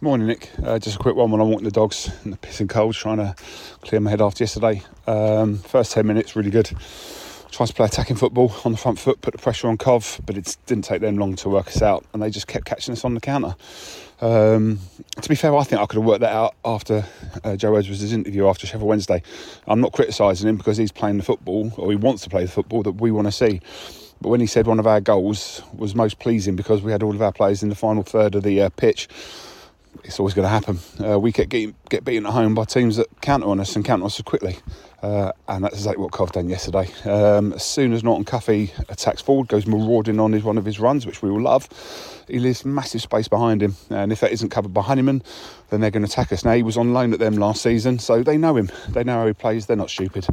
Morning, Nick. Uh, just a quick one when I'm walking the dogs in the pissing cold, trying to clear my head after yesterday. Um, first 10 minutes, really good. Tries to play attacking football on the front foot, put the pressure on Cov, but it didn't take them long to work us out, and they just kept catching us on the counter. Um, to be fair, I think I could have worked that out after uh, Joe Edwards' interview after Sheffield Wednesday. I'm not criticising him because he's playing the football, or he wants to play the football that we want to see. But when he said one of our goals was most pleasing because we had all of our players in the final third of the uh, pitch, it's always going to happen. Uh, we get, get get beaten at home by teams that counter on us and counter on us so quickly, uh, and that's exactly what Cov done yesterday. Um, as soon as Norton Cuffy attacks forward, goes marauding on his one of his runs, which we all love. He leaves massive space behind him, and if that isn't covered by Honeyman, then they're going to attack us. Now he was on loan at them last season, so they know him. They know how he plays. They're not stupid.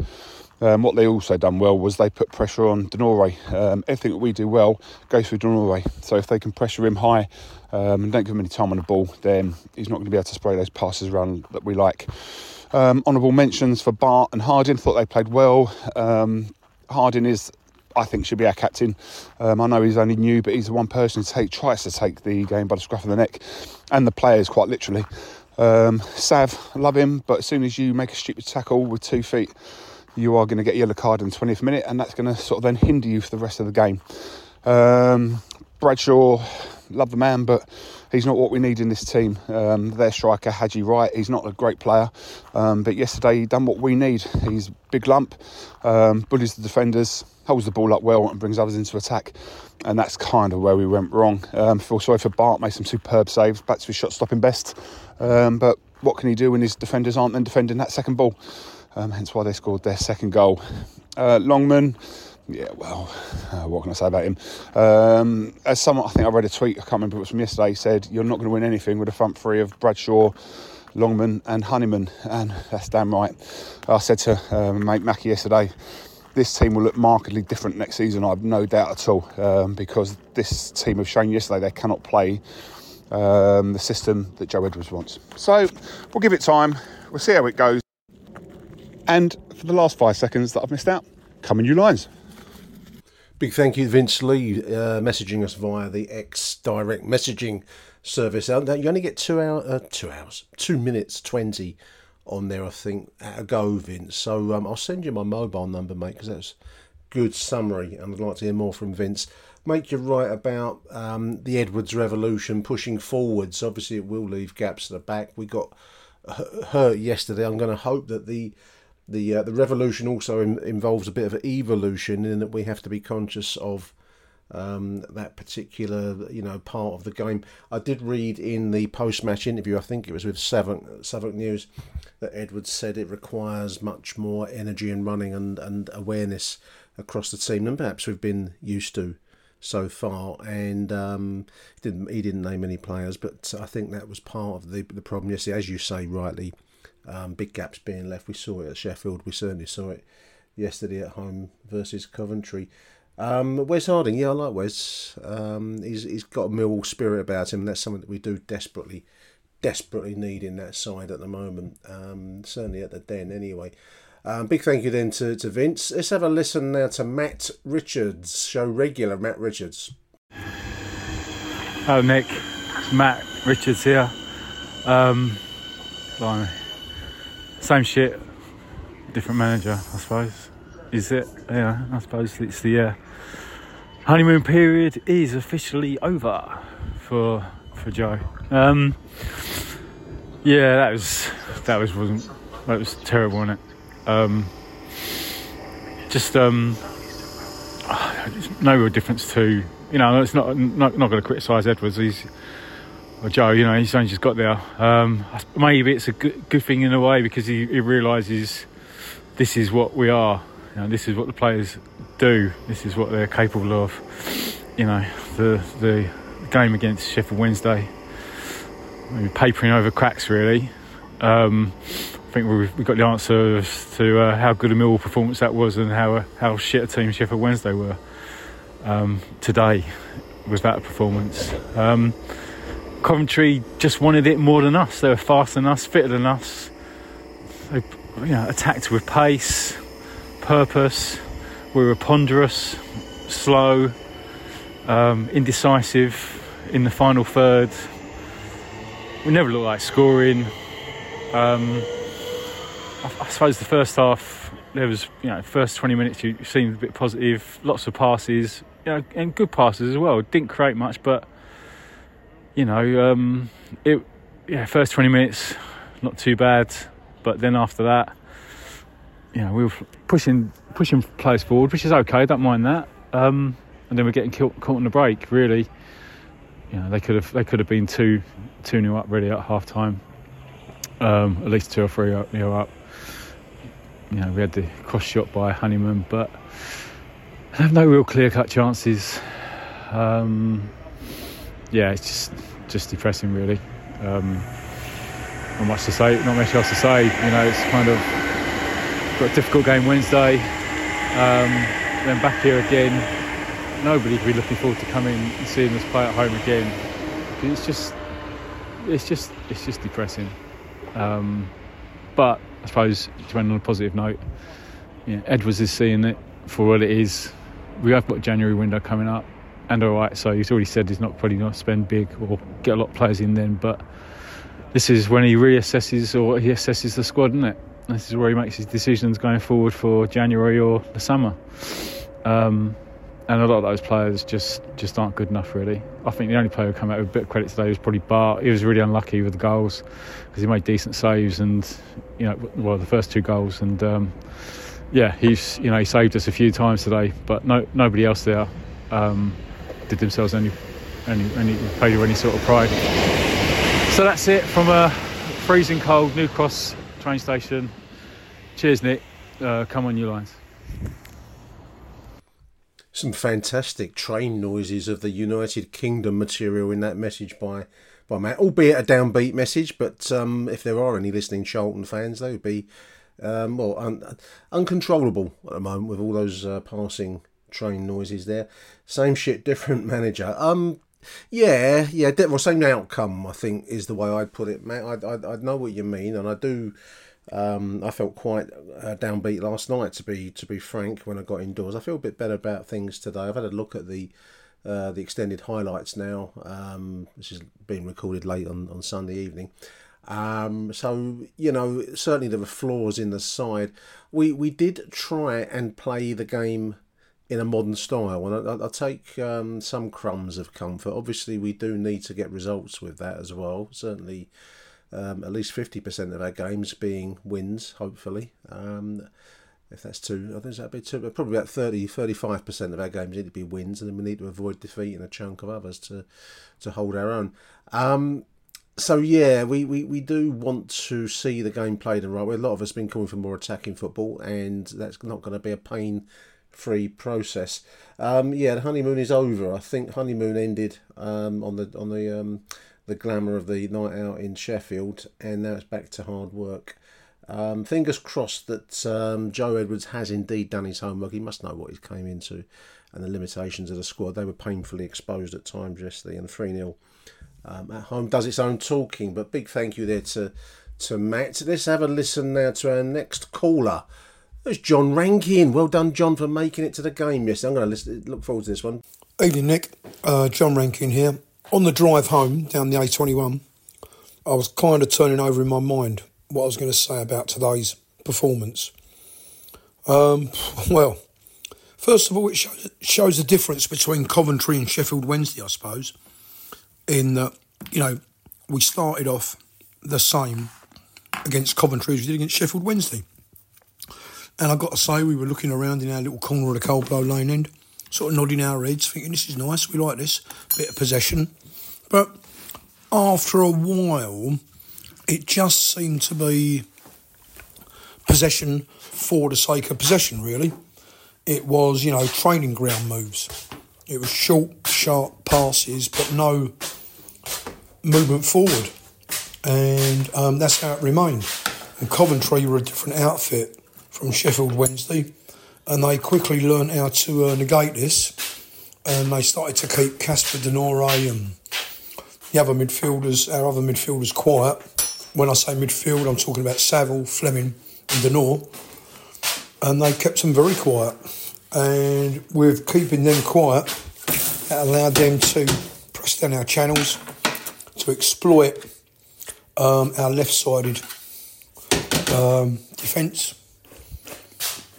Um, what they also done well was they put pressure on De Norre. Um, everything that we do well goes through De Norre. So if they can pressure him high um, and don't give him any time on the ball, then he's not going to be able to spray those passes around that we like. Um, honourable mentions for Bart and Harding. Thought they played well. Um, Harding is, I think, should be our captain. Um, I know he's only new, but he's the one person who take, tries to take the game by the scruff of the neck, and the players quite literally. Um, Sav, love him, but as soon as you make a stupid tackle with two feet, you are going to get yellow card in the 20th minute, and that's going to sort of then hinder you for the rest of the game. Um, Bradshaw, love the man, but he's not what we need in this team. Um, their striker, Haji Wright, he's not a great player, um, but yesterday he done what we need. He's big lump, um, bullies the defenders, holds the ball up well, and brings others into attack. And that's kind of where we went wrong. Um, feel sorry for Bart, made some superb saves, back to his shot stopping best. Um, but what can he do when his defenders aren't then defending that second ball? Um, hence why they scored their second goal. Uh, Longman, yeah, well, uh, what can I say about him? Um, as someone, I think I read a tweet, I can't remember it was from yesterday, said, You're not going to win anything with a front three of Bradshaw, Longman, and Honeyman. And that's damn right. I said to um, mate Mackie yesterday, this team will look markedly different next season, I have no doubt at all, um, because this team have shown yesterday they cannot play um, the system that Joe Edwards wants. So we'll give it time, we'll see how it goes. And for the last five seconds that I've missed out, coming you lines. Big thank you, Vince Lee, uh, messaging us via the X direct messaging service. Uh, You only get two hour, uh, two hours, two minutes twenty on there, I think, at a go, Vince. So um, I'll send you my mobile number, mate, because that's good summary, and I'd like to hear more from Vince. Mate, you're right about um, the Edwards revolution pushing forwards. Obviously, it will leave gaps at the back. We got hu- hurt yesterday. I'm going to hope that the the uh, the revolution also in, involves a bit of evolution in that we have to be conscious of um, that particular you know part of the game. I did read in the post-match interview, I think it was with Southwark, Southwark News, that Edwards said it requires much more energy and running and, and awareness across the team than perhaps we've been used to so far. And um, he didn't he didn't name any players, but I think that was part of the the problem yesterday, as you say rightly. Um, big gaps being left. We saw it at Sheffield. We certainly saw it yesterday at home versus Coventry. Um, Wes Harding, yeah, I like Wes. Um, he's he's got a Millwall spirit about him, that's something that we do desperately, desperately need in that side at the moment. Um, certainly at the Den, anyway. Um, big thank you then to, to Vince. Let's have a listen now to Matt Richards, show regular Matt Richards. Hello, Nick. It's Matt Richards here. Um, blimey. Same shit, different manager, I suppose. Is it? Yeah, I suppose it's the uh, honeymoon period is officially over for for Joe. Um, yeah, that was that was wasn't that was terrible, wasn't it? Um, just um, <sighs> no real difference to you know. It's not not, not going to criticise Edwards. He's or Joe. You know, he's only just got there. Um, maybe it's a good, good thing in a way because he, he realises this is what we are. You know, this is what the players do. This is what they're capable of. You know, the the game against Sheffield Wednesday, maybe papering over cracks really. Um, I think we've, we've got the answer to uh, how good a Millwall performance that was and how how shit a team Sheffield Wednesday were um, today with that performance. Um, Coventry just wanted it more than us. They were faster than us, fitter than us. They you know, attacked with pace, purpose. We were ponderous, slow, um, indecisive in the final third. We never looked like scoring. Um, I, I, suppose the first half, there was, you know, first 20 minutes you seemed a bit positive, lots of passes, you know, and good passes as well. Didn't create much, but, you know, um, it, yeah, first 20 minutes, not too bad. But then after that, you know, we were pushing pushing players forward, which is okay. Don't mind that. Um, and then we're getting caught, caught in the break. Really, you know, they could have they could have been two two new up really at half time. Um, at least two or three up, nil up. You know, we had the cross shot by Honeyman, but have no real clear cut chances. Um, yeah, it's just just depressing, really. Um, not much to say, not much else to say. You know, it's kind of got a difficult game Wednesday, um, then back here again. Nobody could be looking forward to coming and seeing us play at home again. It's just, it's just, it's just depressing. Um, but I suppose to end on a positive note, yeah, Edwards is seeing it for what it is. We have got January window coming up, and all right. So he's already said he's not probably not spend big or get a lot of players in then, but this is when he reassesses or he assesses the squad, isn't it? This is where he makes his decisions going forward for January or the summer. Um, and a lot of those players just, just aren't good enough, really. I think the only player who came out with a bit of credit today was probably Bart. He was really unlucky with the goals because he made decent saves and, you know, well, the first two goals. And um, yeah, he's, you know, he saved us a few times today, but no, nobody else there um, did themselves any, any, any, you any sort of pride. So that's it from a freezing cold New Cross train station. Cheers, Nick. Uh, come on, new lines. Some fantastic train noises of the United Kingdom material in that message by by Matt, albeit a downbeat message. But um, if there are any listening Charlton fans, they would be um, well un- uncontrollable at the moment with all those uh, passing train noises there. Same shit, different <laughs> manager. Um, yeah, yeah, well, same outcome. I think is the way I'd put it, Matt. I, I, I know what you mean, and I do. Um, I felt quite uh, downbeat last night, to be to be frank. When I got indoors, I feel a bit better about things today. I've had a look at the uh, the extended highlights now, um, which is being recorded late on, on Sunday evening. Um, so you know, certainly there were flaws in the side. We we did try and play the game in a modern style. And I, I take um, some crumbs of comfort. Obviously, we do need to get results with that as well. Certainly, um, at least 50% of our games being wins, hopefully. Um, if that's two, I think that'd be two, probably about 30, 35% of our games need to be wins, and then we need to avoid defeating a chunk of others to to hold our own. Um, so yeah, we, we, we do want to see the game played in right. A lot of us been calling for more attacking football, and that's not going to be a pain free process. Um, yeah, the honeymoon is over. I think honeymoon ended um, on the on the um, the glamour of the night out in Sheffield, and now it's back to hard work. Um, fingers crossed that um, Joe Edwards has indeed done his homework. He must know what he came into and the limitations of the squad. They were painfully exposed at times yesterday, and 3 0 um, at home does its own talking. But big thank you there to, to Matt. Let's have a listen now to our next caller. There's John Rankin. Well done, John, for making it to the game Yes, I'm going to listen, look forward to this one. Evening, Nick. Uh, John Rankin here. On the drive home down the A21, I was kind of turning over in my mind what I was going to say about today's performance. Um, <laughs> well, first of all, it shows, shows the difference between Coventry and Sheffield Wednesday, I suppose, in that, you know, we started off the same against Coventry as we did against Sheffield Wednesday. And I've got to say, we were looking around in our little corner of the Coldblow Lane end, sort of nodding our heads, thinking, this is nice, we like this bit of possession. But after a while, it just seemed to be possession for the sake of possession, really. It was, you know, training ground moves. It was short, sharp passes, but no movement forward. And um, that's how it remained. And Coventry were a different outfit from Sheffield Wednesday, and they quickly learned how to uh, negate this. And they started to keep Casper De Norre and the other midfielders, our other midfielders, quiet when I say midfield, I'm talking about Saville, Flemming, and De Norre. And they kept them very quiet. And with keeping them quiet, that allowed them to press down our channels, to exploit um, our left sided um, defence.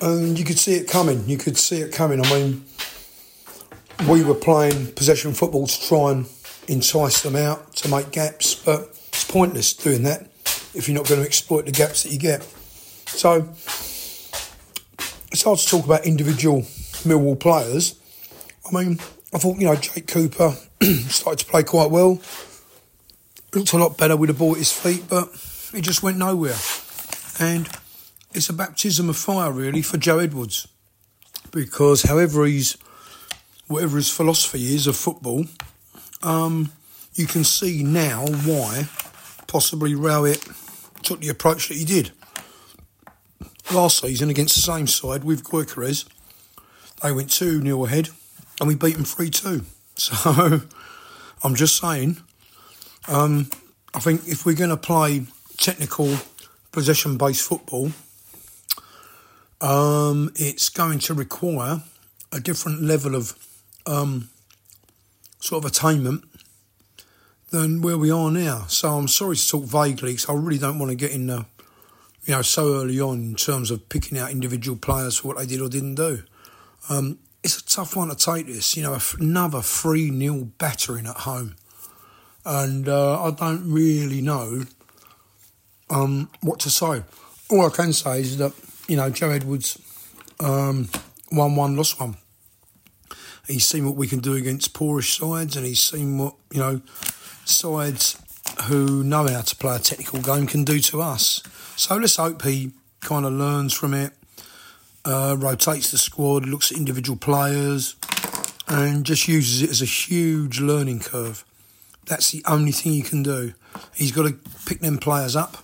And you could see it coming. You could see it coming. I mean, we were playing possession football to try and entice them out to make gaps, but it's pointless doing that if you're not going to exploit the gaps that you get. So it's hard to talk about individual Millwall players. I mean, I thought, you know, Jake Cooper <clears throat> started to play quite well. Looked a lot better with the ball at his feet, but it just went nowhere. And it's a baptism of fire, really, for Joe Edwards. Because however he's, whatever his philosophy is of football, um, you can see now why possibly Rowett took the approach that he did. Last season against the same side with Gyökeres, they went 2 0 ahead and we beat them 3 2. <laughs> So I'm just saying, um, I think if we're going to play technical possession based football, um, it's going to require a different level of um, sort of attainment than where we are now. So I'm sorry to talk vaguely because I really don't want to get in the, you know, so early on in terms of picking out individual players for what they did or didn't do. Um, it's a tough one to take this, you know, another 3 0 battering at home. And uh, I don't really know um, what to say. All I can say is that, you know, Joe Edwards um, won one, lost one. He's seen what we can do against poorish sides, and he's seen what, you know, sides who know how to play a technical game can do to us. So let's hope he kind of learns from it, uh, rotates the squad, looks at individual players, and just uses it as a huge learning curve. That's the only thing he can do. He's got to pick them players up.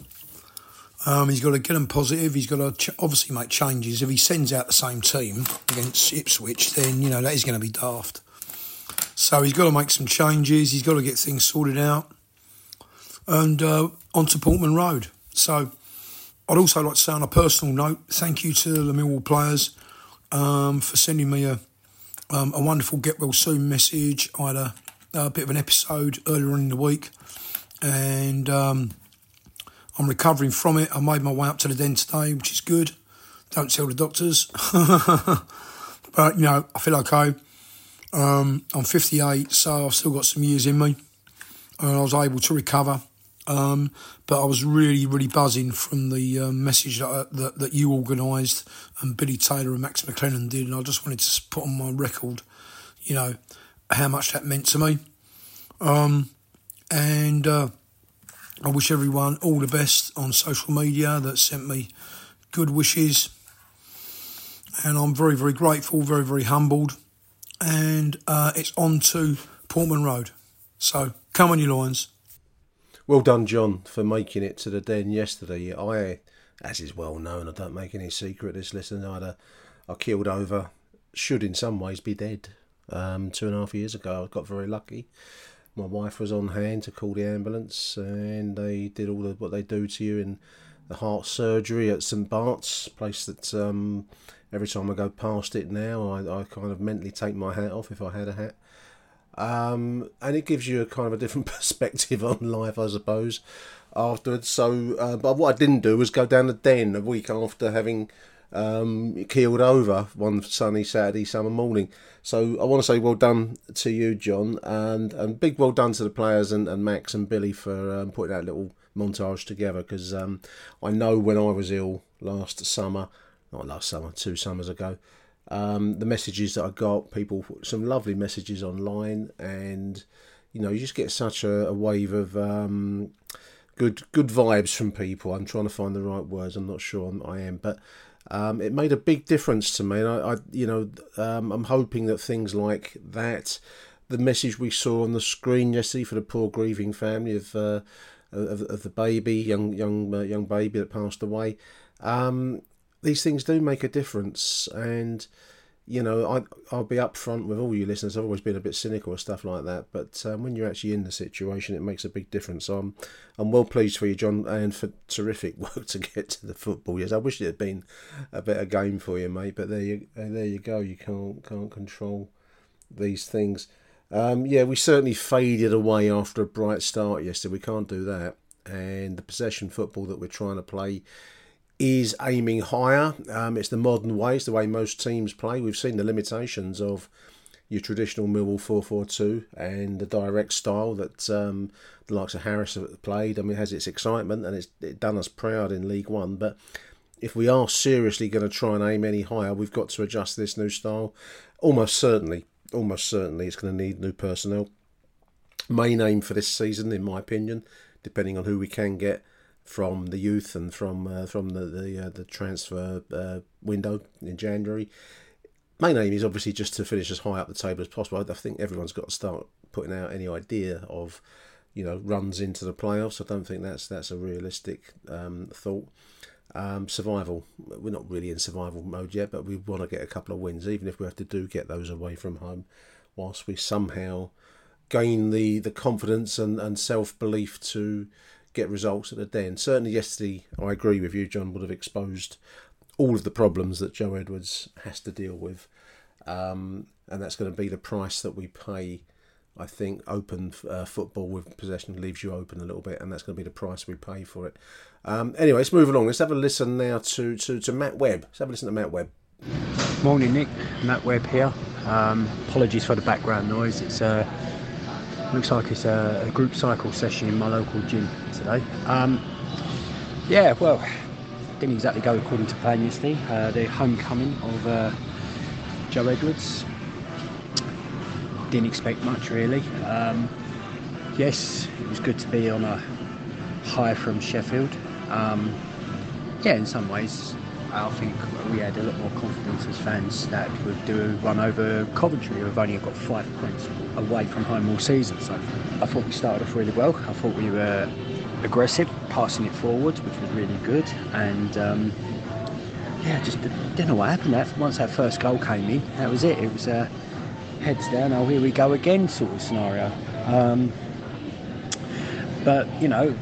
Um, he's got to get them positive. He's got to ch- obviously make changes. If he sends out the same team against Ipswich, then you know that is going to be daft. So he's got to make some changes. He's got to get things sorted out. And uh, on to Portman Road. So I'd also like to say on a personal note, thank you to the Millwall players um, for sending me a, um, a wonderful get well soon message. I had a, a, bit of an episode earlier in the week and um, I'm recovering from it. I made my way up to the den today, which is good. Don't tell the doctors. <laughs> but, you know, I feel okay. Um, I'm 58, so I've still got some years in me. And I was able to recover Um, but I was really, really buzzing from the um, message that, uh, that, that you organised and Billy Taylor and Max McLennan did, and I just wanted to put on my record, you know, how much that meant to me. Um, and uh, I wish everyone all the best on social media that sent me good wishes. And I'm very, very grateful, very, very humbled. And uh, it's on to Portman Road. So come on, you Lions. Well done, John, for making it to the den yesterday. I, as is well known, I don't make any secret this listener. I, I killed over, should in some ways be dead. Um, two and a half years ago, I got very lucky. My wife was on hand to call the ambulance, and they did all the, what they do to you in the heart surgery at St Bart's, place that um, every time I go past it now, I, I kind of mentally take my hat off if I had a hat. Um, and it gives you a kind of a different <laughs> perspective on life, I suppose, afterwards. So, uh, but what I didn't do was go down the den a week after having um, keeled over one sunny Saturday summer morning. So I want to say well done to you, John, and and big well done to the players and, and Max and Billy for um, putting that little montage together because um, I know when I was ill last summer, not last summer, two summers ago, um, the messages that I got, people, some lovely messages online, and you know, you just get such a, a wave of um, good good vibes from people. I'm trying to find the right words. I'm not sure I am, but um, it made a big difference to me. And I, I you know, um, I'm hoping that things like that, the message we saw on the screen yesterday for the poor grieving family of uh, of, of, the baby, young young uh, young baby that passed away. Um, these things do make a difference, and you know, I I'll be upfront with all you listeners. I've always been a bit cynical or stuff like that, but um, when you're actually in the situation, it makes a big difference. So I'm I'm well pleased for you, John, and for terrific <laughs> work to get to the football. Yes, I wish it had been a better game for you, mate. But there you there you go. You can't can't control these things. Um, yeah, we certainly faded away after a bright start yesterday. We can't do that, and the possession football that we're trying to play is aiming higher. Um, it's the modern way, it's the way most teams play. We've seen the limitations of your traditional Millwall 4-4-2 and the direct style that um, the likes of Harris have played. I mean, it has its excitement and it's it done us proud in League One. But if we are seriously going to try and aim any higher, we've got to adjust this new style. Almost certainly, almost certainly, it's going to need new personnel. Main aim for this season, in my opinion, depending on who we can get from the youth and from uh, from the the, uh, the transfer uh, window in January. Main aim is obviously just to finish as high up the table as possible. I think everyone's got to start putting out any idea of you know runs into the playoffs. I don't think that's that's a realistic um, thought. Um, survival. We're not really in survival mode yet, but we want to get a couple of wins, even if we have to do get those away from home, whilst we somehow gain the, the confidence and, and self belief to get results at the den. Certainly, yesterday, I agree with you, John, would have exposed all of the problems that Joe Edwards has to deal with. Um, and that's going to be the price that we pay. I think open uh, football with possession leaves you open a little bit, and that's going to be the price we pay for it. Um, anyway, let's move along. Let's have a listen now to, to, to Matt Webb. Let's have a listen to Matt Webb. Morning, Nick. Matt Webb here. Um, apologies for the background noise. It's uh, Looks like it's a, a group cycle session in my local gym today. Um, yeah, well, didn't exactly go according to plan yesterday. Uh, the homecoming of uh, Joe Edwards. Didn't expect much really. Um, yes, it was good to be on a high from Sheffield. Um, yeah, in some ways, I think we had a lot more confidence as fans that we'd do a run over Coventry, who have only got five points away from home all season. So I thought we started off really well. I thought we were aggressive, passing it forwards, which was really good. And um, yeah, just didn't know what happened. That once that first goal came in, that was it. It was a heads down, oh here we go again sort of scenario. Um, but you know,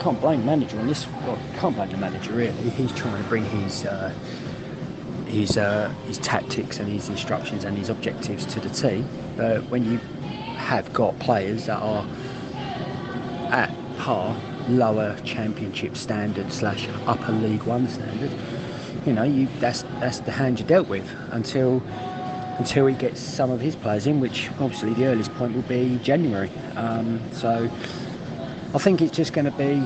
can't blame manager on this. Well, can't blame the manager really. He's trying to bring his uh, his uh, his tactics and his instructions and his objectives to the team. But when you have got players that are at par, lower championship standard slash upper League One standard, you know, you that's that's the hand you're dealt with until until he gets some of his players in, which obviously the earliest point will be January. Um, so I think it's just going to be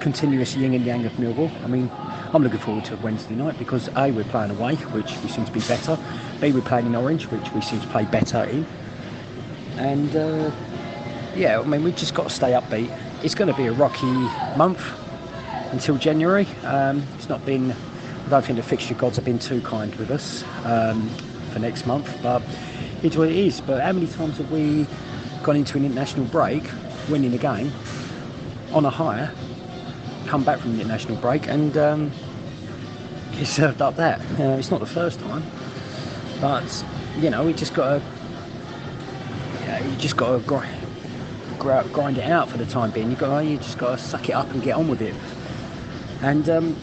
continuous yin and yang of Millwall. I mean, I'm looking forward to Wednesday night because A, we're playing away, which we seem to be better. B, we're playing in Orange, which we seem to play better in. And uh, yeah, I mean, we've just got to stay upbeat. It's going to be a rocky month until January. Um, it's not been, I don't think the fixture gods have been too kind with us um, for next month, but it's what it is. But how many times have we gone into an international break, winning a game on a higher, come back from the international break and um, <laughs> get served up that? It's not the first time, but you know, we just got to, yeah, you just got to grind, grind it out for the time being. You got, you just got to suck it up and get on with it. And um,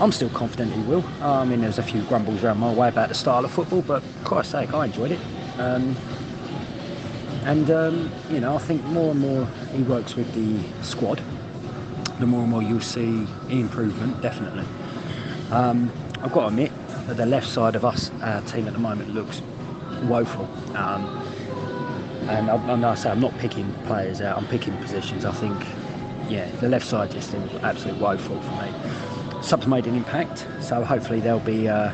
I'm still confident he will. I mean, there's a few grumbles around my way about the style of football, but Christ's sake, I enjoyed it. Um, and um, you know, I think more and more he works with the squad, the more and more you'll see improvement. Definitely. Um, I've got to admit that the left side of us, our team at the moment, looks woeful. Um, and I, and I say I'm not picking players out; I'm picking positions. I think, yeah, the left side just seems absolutely woeful for me. Subs made an impact, so hopefully they'll be uh,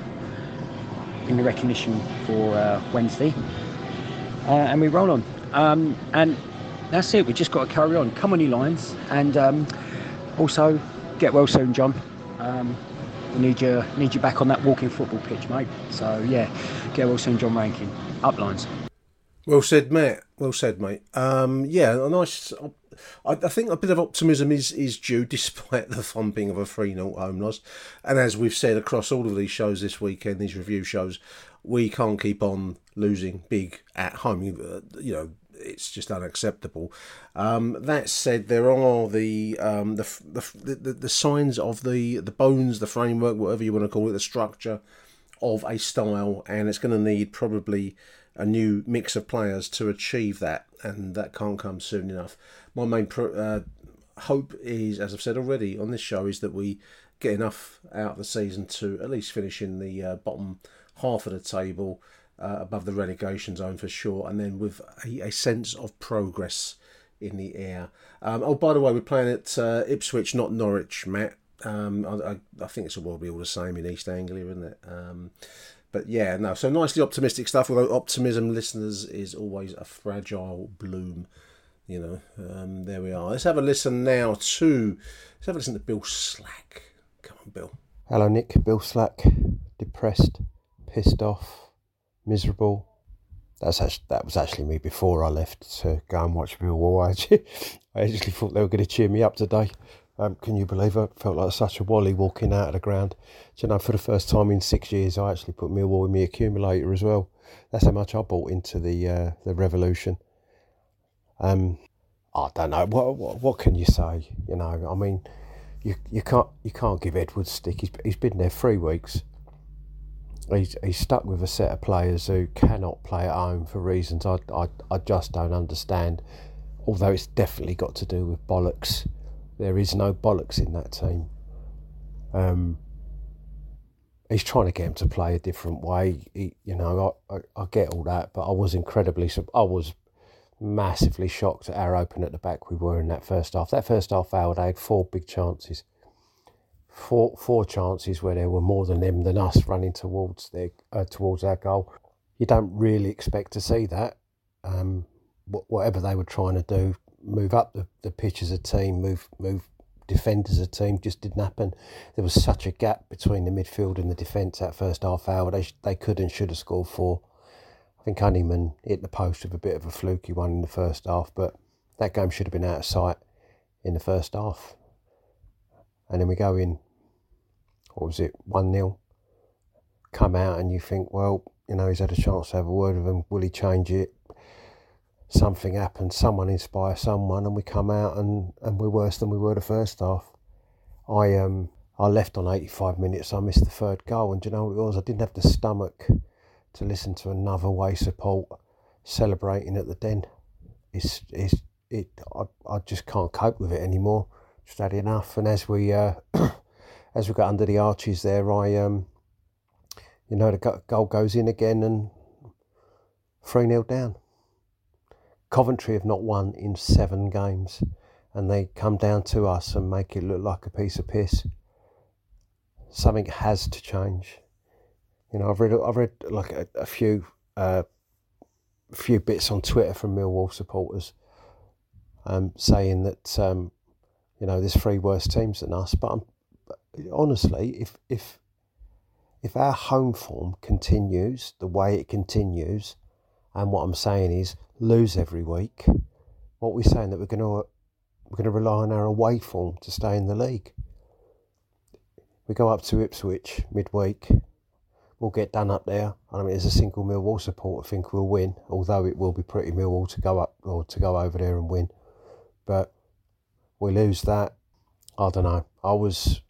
in the recognition for uh, Wednesday, uh, and we roll on. Um, and that's it. We've just got to carry on. Come on, you Lions, and um, also get well soon, John. Um, we need you need you back on that walking football pitch, mate. So yeah, get well soon, John Rankin. Up lines. Well said, Matt. Well said, mate. Um, yeah, a nice. I, I, think a bit of optimism is, is due <laughs> despite the thumping of a 3 0 home loss. And as we've said across all of these shows this weekend, these review shows, we can't keep on losing big at home. You, uh, you know, it's just unacceptable. Um, that said, there are the, um, the, the, the the signs of the the bones, the framework, whatever you want to call it, the structure of a style, and it's going to need probably a new mix of players to achieve that, and that can't come soon enough. My main pro- uh, hope is, as I've said already on this show, is that we get enough out of the season to at least finish in the uh, bottom half of the table uh, above the relegation zone for sure, and then with a, a sense of progress in the air. Um, oh, by the way, we're playing at uh, Ipswich, not Norwich, Matt. Um, I, I, think it's will be all the same in East Anglia, isn't it? Um, but yeah, no. So nicely optimistic stuff. Although optimism, listeners, is always a fragile bloom. You know, um, there we are. Let's have a listen now to. Let's have a listen to Bill Slack. Come on, Bill. Hello, Nick. Bill Slack. Depressed, pissed off, miserable. That's actually, that was actually me before I left to go and watch Millwall. <laughs> I actually thought they were going to cheer me up today. Um, can you believe it? Felt like such a wally walking out of the ground. Do you know, for the first time in six years, I actually put Millwall in my accumulator as well. That's how much I bought into the uh, the revolution. Um, I don't know. What, what, what can you say? You know, I mean, you you can't you can't give Edwards stick. He's he's been there three weeks he's, he's stuck with a set of players who cannot play at home for reasons I, I, I just don't understand. Although it's definitely got to do with bollocks. There is no bollocks in that team. Um, he's trying to get him to play a different way. He, you know, I, I, I, get all that, but I was incredibly, I was massively shocked at how open at the back we were in that first half. That first half hour, they had four big chances four four chances where there were more than them than us running towards their uh, towards our goal. You don't really expect to see that. Um, whatever they were trying to do, move up the, the pitch as a team, move move defend as a team, just didn't happen. There was such a gap between the midfield and the defence that first half hour. They they could and should have scored four. I think Honeyman hit the post with a bit of a fluky one in the first half, but that game should have been out of sight in the first half. And then we go in, what was it, 1 0. Come out and you think, well, you know, he's had a chance to have a word with him. Will he change it? Something happens, someone inspires someone, and we come out and, and we're worse than we were the first half. I um I left on 85 minutes. I missed the third goal, and do you know what it was? I didn't have the stomach to listen to another way support celebrating at the den. It's it's it. I, I just can't cope with it anymore had enough. And as we uh, <clears throat> as we got under the arches there, I um, you know the goal goes in again and three 0 down. Coventry have not won in seven games, and they come down to us and make it look like a piece of piss. Something has to change. You know, I've read I've read like a, a few uh, few bits on Twitter from Millwall supporters um, saying that um, you know there's three worse teams than us. But I'm, honestly, if if if our home form continues the way it continues, and what I'm saying is lose every week, what we're saying that we're going to we're going to rely on our away form to stay in the league. We go up to Ipswich midweek. We'll get done up there. I mean, as a single Millwall supporter, I think we'll win. Although it will be pretty Millwall to go up or to go over there and win, but we lose that. I don't know. I was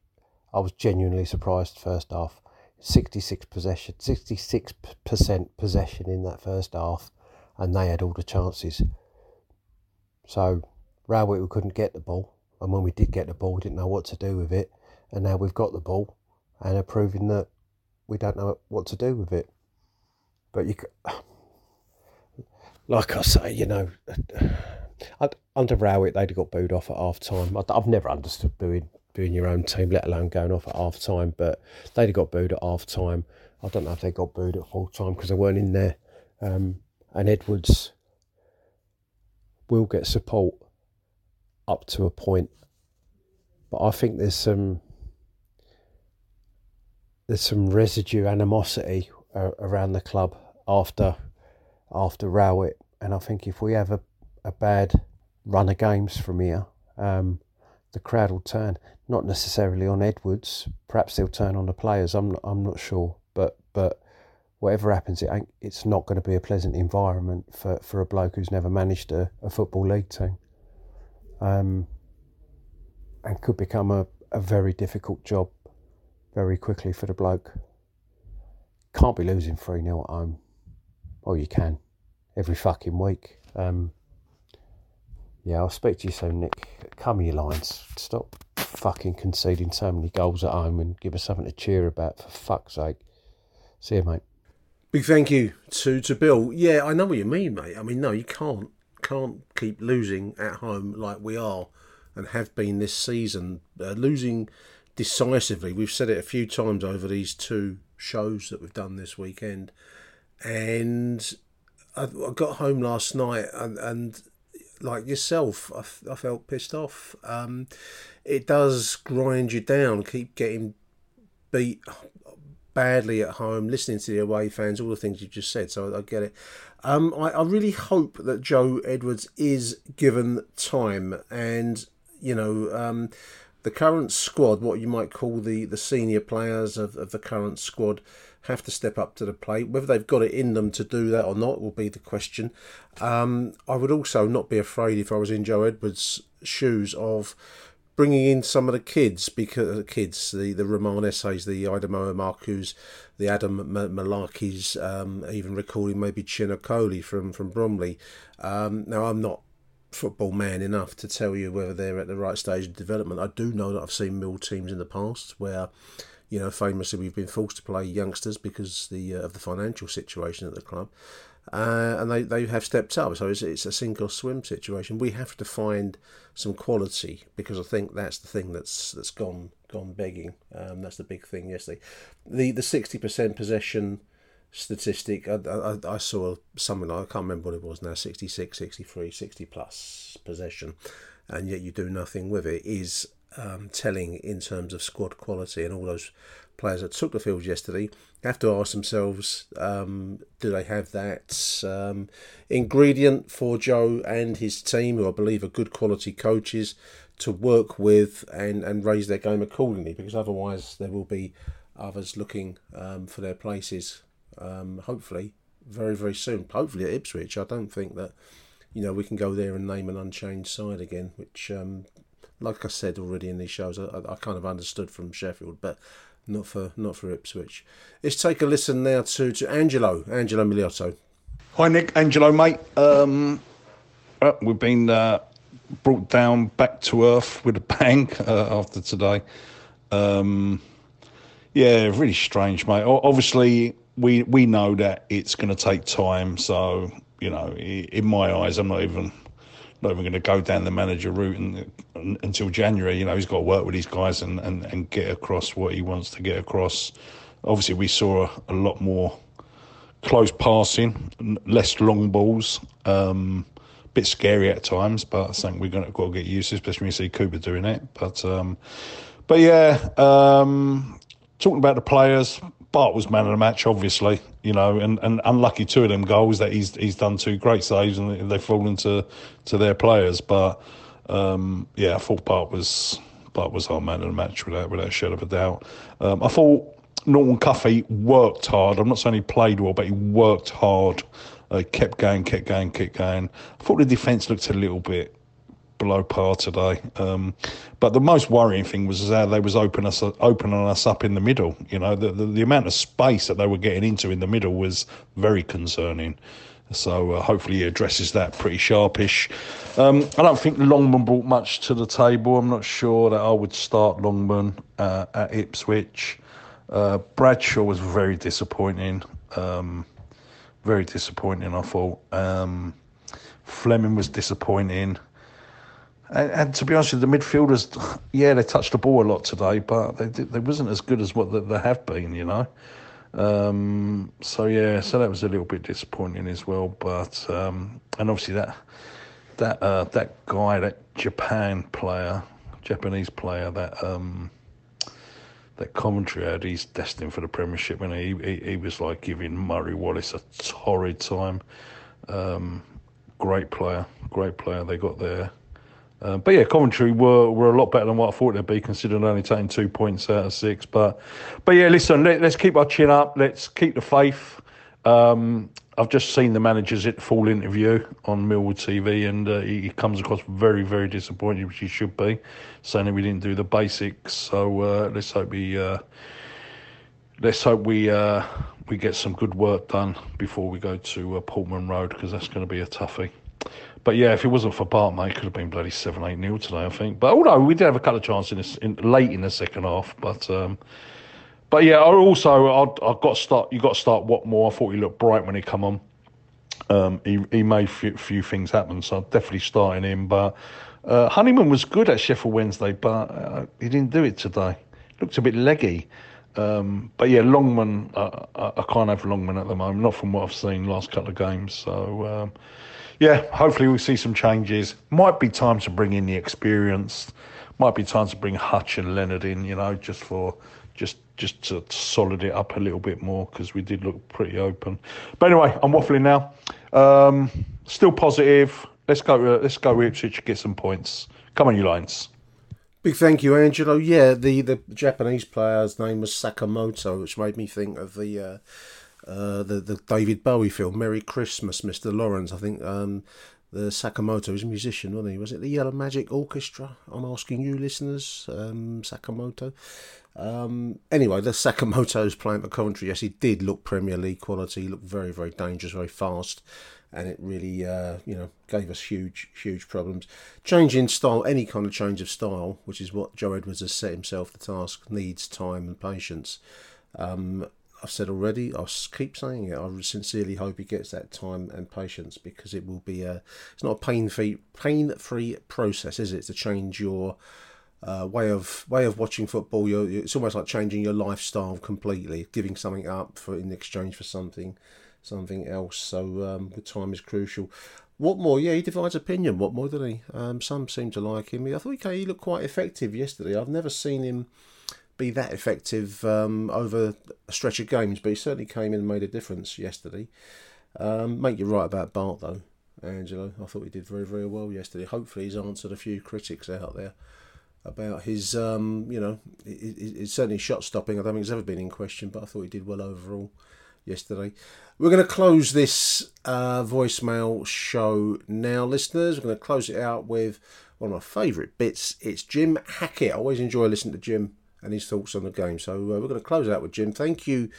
I was genuinely surprised first half. 66 possession, 66% possession in that first half, and they had all the chances. So, Rowett, we couldn't get the ball, and when we did get the ball, we didn't know what to do with it. And now we've got the ball, and are proving that we don't know what to do with it. But you, <sighs> like I say, you know, <sighs> under Rowett, they'd have got booed off at half time. I've never understood booing booing your own team, let alone going off at half time. But they'd have got booed at half time. I don't know if they got booed at full time because they weren't in there. Um, and Edwards will get support up to a point, but I think there's some there's some residue animosity uh, around the club after after Rowett, and I think if we have a, a bad run of games from here, um, the crowd will turn. Not necessarily on Edwards. Perhaps they'll turn on the players. I'm not, I'm not sure, but but whatever happens, it ain't, it's not going to be a pleasant environment for, for a bloke who's never managed a, a football league team. Um, and could become a, a very difficult job very quickly for the bloke. Can't be losing 3 0 at home. Well, you can every fucking week. Um, yeah, I'll speak to you soon, Nick. Come your lines. Stop fucking conceding so many goals at home and give us something to cheer about, for fuck's sake. See you, mate. Big thank you to, to Bill. Yeah, I know what you mean, mate. I mean, no, you can't can't keep losing at home like we are and have been this season. Uh, losing decisively. We've said it a few times over these two shows that we've done this weekend. And I, I got home last night and, and like yourself, I, I felt pissed off. Um, it does grind you down, keep getting beat badly at home, listening to the away fans, all the things you just said. So I, I get it. Um, I, I really hope that Joe Edwards is given time, and you know, um, the current squad, what you might call the the senior players of, of the current squad, have to step up to the plate. Whether they've got it in them to do that or not will be the question. Um, I would also not be afraid if I was in Joe Edwards' shoes of bringing in some of the kids because the kids, the the Romain Esses, the Aidomo Emakhu's, the Adam Malakis, um, even recalling maybe Chinokoli from from Bromley. Um, now I'm not football man enough to tell you whether they're at the right stage of development. I do know that I've seen mill teams in the past where you know, famously we've been forced to play youngsters because the uh, of the financial situation at the club, uh, and they, they have stepped up. So it's, it's a sink or swim situation. We have to find some quality because I think that's the thing that's that's gone gone begging. Um, that's the big thing yesterday. The the sixty percent possession statistic I, I, I, saw something like, I can't remember what it was now 66 63 60 plus possession and yet you do nothing with it is um, telling in terms of squad quality and all those players that took the field yesterday have to ask themselves um, do they have that um, ingredient for Joe and his team, who I believe are good quality coaches, to work with and, and raise their game accordingly because otherwise there will be others looking um, for their places, um, hopefully, very, very soon. Hopefully at Ipswich. I don't think that. You know, we can go there and name an unchanged side again, which um, like I said already in these shows, I, I kind of understood from Sheffield, but not for not for Ipswich. Let's take a listen now to, to Angelo, Angelo Miliotto. Hi Nick, Angelo mate. Um, well, we've been uh, brought down back to earth with a bang <laughs> uh, after today. Um, yeah, really strange, mate. Obviously, we we know that it's going to take time. So you know, in my eyes, I'm not even not even going to go down the manager route and, and, until January. You know, he's got to work with these guys and, and, and get across what he wants to get across. Obviously, we saw a, a lot more close passing, less long balls. Um, bit scary at times, but I think we're going to got to get used to, especially when you see Cooper doing it. But um, but yeah, um, talking about the players, Bart was man of the match, obviously, you know, and, and unlucky two of them goals that he's he's done two great saves and they've fallen to to their players. But um, yeah, I thought Bart was Bart was our man of the match without without a shadow of a doubt. Um, I thought Norton Cuffy worked hard. I'm not saying he played well, but he worked hard. Uh, kept going, kept going, kept going. I thought the defence looked a little bit below par today. Um, but the most worrying thing was how they was open us opening us up in the middle. You know, the, the, the amount of space that they were getting into in the middle was very concerning. So uh, hopefully he addresses that pretty sharpish. Um, I don't think Longman brought much to the table. I'm not sure that I would start Longman uh, at Ipswich. Uh, Bradshaw was very disappointing. Um, very disappointing, I thought. Um, Flemming was disappointing. And, and, to be honest, with the midfielders, <laughs> yeah, they touched the ball a lot today, but they they wasn't as good as what they, they have been, you know. Um, so yeah, so that was a little bit disappointing as well. But um, and obviously that that uh, that guy, that Japan player, Japanese player, that um, that commentary had, he's destined for the Premiership, and he, he, he was like giving Murray Wallace a torrid time. Um, great player, great player. They got there. Uh, but yeah, Coventry were, were a lot better than what I thought they'd be, considering only taking two points out of six. But but yeah, listen, let, us keep our chin up. Let's keep the faith. Um, I've just seen the manager's at full interview on Millwall TV, and uh, he, comes across very, very disappointed, which he should be, saying that we didn't do the basics. So uh, let's hope we uh, let's hope we uh, we get some good work done before we go to Portman Road, because that's going to be a toughie. But yeah, if it wasn't for Bart, mate, it could have been bloody seven, eight nil today, I think. But although we did have a couple of chances in, in late in the second half, but um, but yeah, also I, I got to start. You got to start Watmore. I thought he looked bright when he come on. Um, he he made a few, few, things happen, so I'm definitely starting him. But uh, Honeyman was good at Sheffield Wednesday, but uh, he didn't do it today. Looked a bit leggy. Um, but yeah, Longman, uh, I can't have Longman at the moment, not from what I've seen last couple of games. So um, yeah, hopefully we'll see some changes. Might be time to bring in the experienced. Might be time to bring Hutch and Leonard in. You know, just for just just to solid it up a little bit more because we did look pretty open. But anyway, I'm waffling now. Um, still positive. Let's go. Uh, let's go Ipswich get some points. Come on, you Lions. Big thank you, Angelo. Yeah, the, the Japanese player's name was Sakamoto, which made me think of the uh, uh, the the David Bowie film Merry Christmas, Mr. Lawrence. I think um, the Sakamoto is a musician, wasn't he? Was it the Yellow Magic Orchestra? I'm asking you, listeners. Um, Sakamoto. Um, anyway, the Sakamoto's playing for Coventry. Yes, he did look Premier League quality. He looked very, very dangerous, very fast, and it really, uh, you know, gave us huge, huge problems. Changing style, any kind of change of style, which is what Joe Edwards has set himself the task, needs time and patience. Um, I've said already, I'll keep saying it. I sincerely hope he gets that time and patience because it will be a. It's not a pain free pain free process, is it? To change your uh, way of way of watching football. You're, it's almost like changing your lifestyle completely, giving something up for in exchange for something something else. So um, the time is crucial. Watmore? Yeah, he divides opinion. Watmore, didn't he? Um, some seem to like him. I thought okay, he looked quite effective yesterday. I've never seen him be that effective um, over a stretch of games, but he certainly came in and made a difference yesterday. Um, make you right about Bart though, Angelo. I thought he did very very well yesterday. Hopefully, he's answered a few critics out there about his, um, you know, it's certainly shot stopping. I don't think it's ever been in question, but I thought he did well overall yesterday. We're going to close this uh, voicemail show now, listeners. We're going to close it out with one of my favourite bits. It's Jim Hackett. I always enjoy listening to Jim and his thoughts on the game. So uh, we're going to close out with Jim. Thank you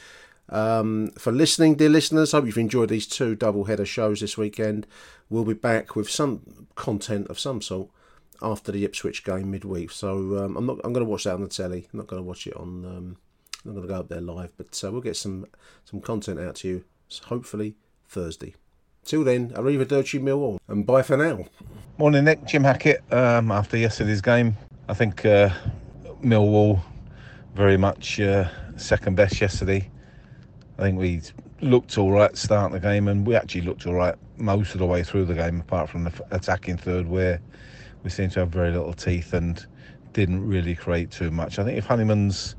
um, for listening, dear listeners. Hope you've enjoyed these two double header shows this weekend. We'll be back with some content of some sort after the Ipswich game midweek. So um, I'm not. I'm going to watch that on the telly. I'm not going to watch it on. Um, I'm not going to go up there live, but uh, we'll get some some content out to you. Hopefully Thursday. Till then, arrivederci Millwall, and bye for now. Morning, Nick. Jim Hackett. Um, after yesterday's game, I think uh, Millwall very much uh, second best yesterday. I think we looked all right starting the game, and we actually looked all right most of the way through the game, apart from the attacking third, where we seemed to have very little teeth and didn't really create too much. I think if Honeyman's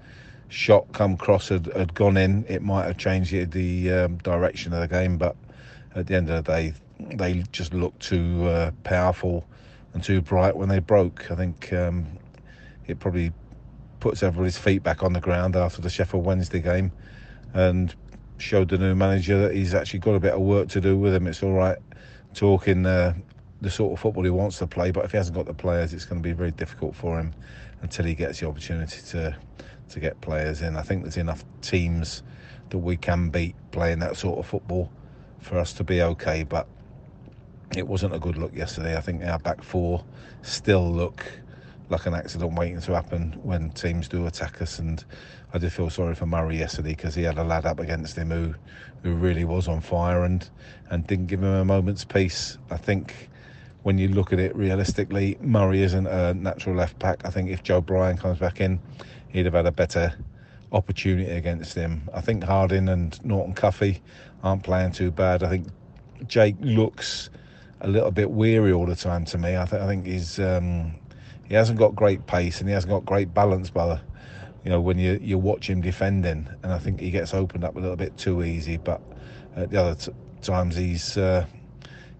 shot come cross had, had gone in, it might have changed the, the um, direction of the game. But at the end of the day, they just looked too uh, powerful and too bright when they broke. I think um, it probably puts everybody's feet back on the ground after the Sheffield Wednesday game and showed the new manager that he's actually got a bit of work to do with him. It's all right talking uh, the sort of football he wants to play, but if he hasn't got the players, it's going to be very difficult for him until he gets the opportunity to to get players in. I think there's enough teams that we can beat playing that sort of football for us to be okay, but it wasn't a good look yesterday. I think our back four still look like an accident waiting to happen when teams do attack us. And I did feel sorry for Murray yesterday because he had a lad up against him who, who really was on fire and, and didn't give him a moment's peace. I think when you look at it realistically, Murray isn't a natural left back. I think if Joe Bryan comes back in, he'd have had a better opportunity against him. I think Harding and Norton Cuffy aren't playing too bad. I think Jake looks a little bit weary all the time to me. I, th- I think he's um, he hasn't got great pace and he hasn't got great balance, brother. You know when you you watch him defending, and I think he gets opened up a little bit too easy. But at the other t- times he's uh,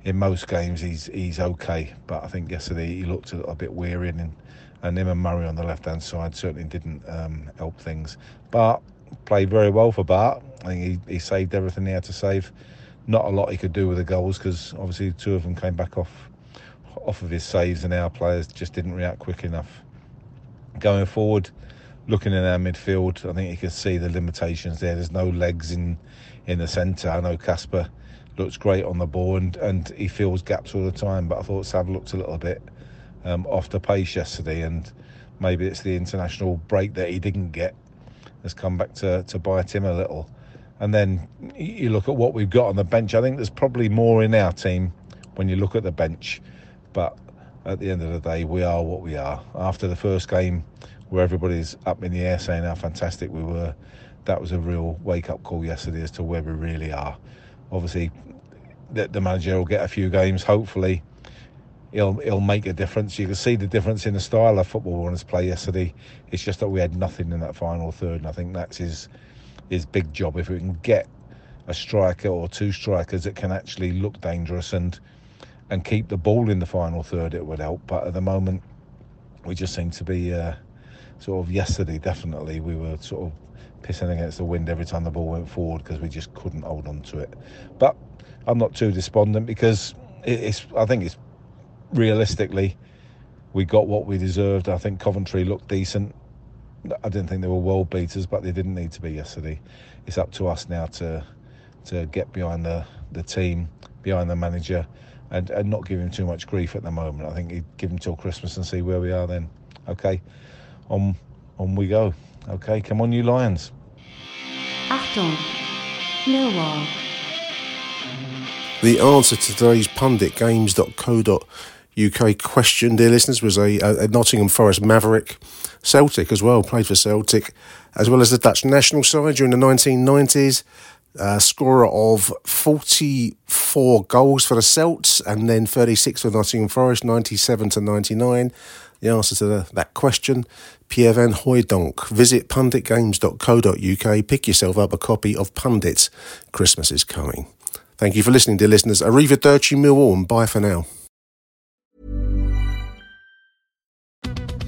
in most games he's he's okay. But I think yesterday he looked a bit weary and and him and Murray on the left hand side certainly didn't um, help things. But played very well for Bart. I think he, he saved everything he had to save. Not a lot he could do with the goals because obviously two of them came back off off of his saves, and our players just didn't react quick enough. Going forward, looking in our midfield, I think you can see the limitations there. There's no legs in in the centre. I know Casper looks great on the ball and, and he fills gaps all the time, but I thought Sav looked a little bit um, off the pace yesterday, and maybe it's the international break that he didn't get has come back to, to bite him a little. And then you look at what we've got on the bench. I think there's probably more in our team when you look at the bench, but at the end of the day, we are what we are. After the first game, where everybody's up in the air saying how fantastic we were, that was a real wake up call yesterday as to where we really are. Obviously, the, manager will get a few games, hopefully he'll he'll make a difference. You can see the difference in the style of football we wanted to play yesterday. It's just that we had nothing in that final third, and I think that's his his big job. If we can get a striker or two strikers that can actually look dangerous and and keep the ball in the final third, it would help. But at the moment, we just seem to be uh, sort of yesterday. Definitely, we were sort of pissing against the wind every time the ball went forward because we just couldn't hold on to it. But I'm not too despondent because it's. I think it's realistically, we got what we deserved. I think Coventry looked decent. I didn't think they were world beaters, but they didn't need to be yesterday. It's up to us now to to get behind the, the team, behind the manager, and, and not give him too much grief at the moment. I think he'd give him till Christmas and see where we are then. Okay, on on we go. Okay, come on, you Lions. Achtung, Millwall. The answer to today's punditgames.co.uk question, dear listeners, was a, a, Nottingham Forest Maverick. Celtic as well, played for Celtic, as well as the Dutch national side during the 1990s. Uh, scorer of 44 goals for the Celts and then 36 for Nottingham Forest, 97 to 99. The answer to the, that question, Pierre Van Hooijdonk. Visit punditgames.co.uk, pick yourself up a copy of Pundits. Christmas is coming. Thank you for listening, dear listeners. Arrivederci Millwall and bye for now.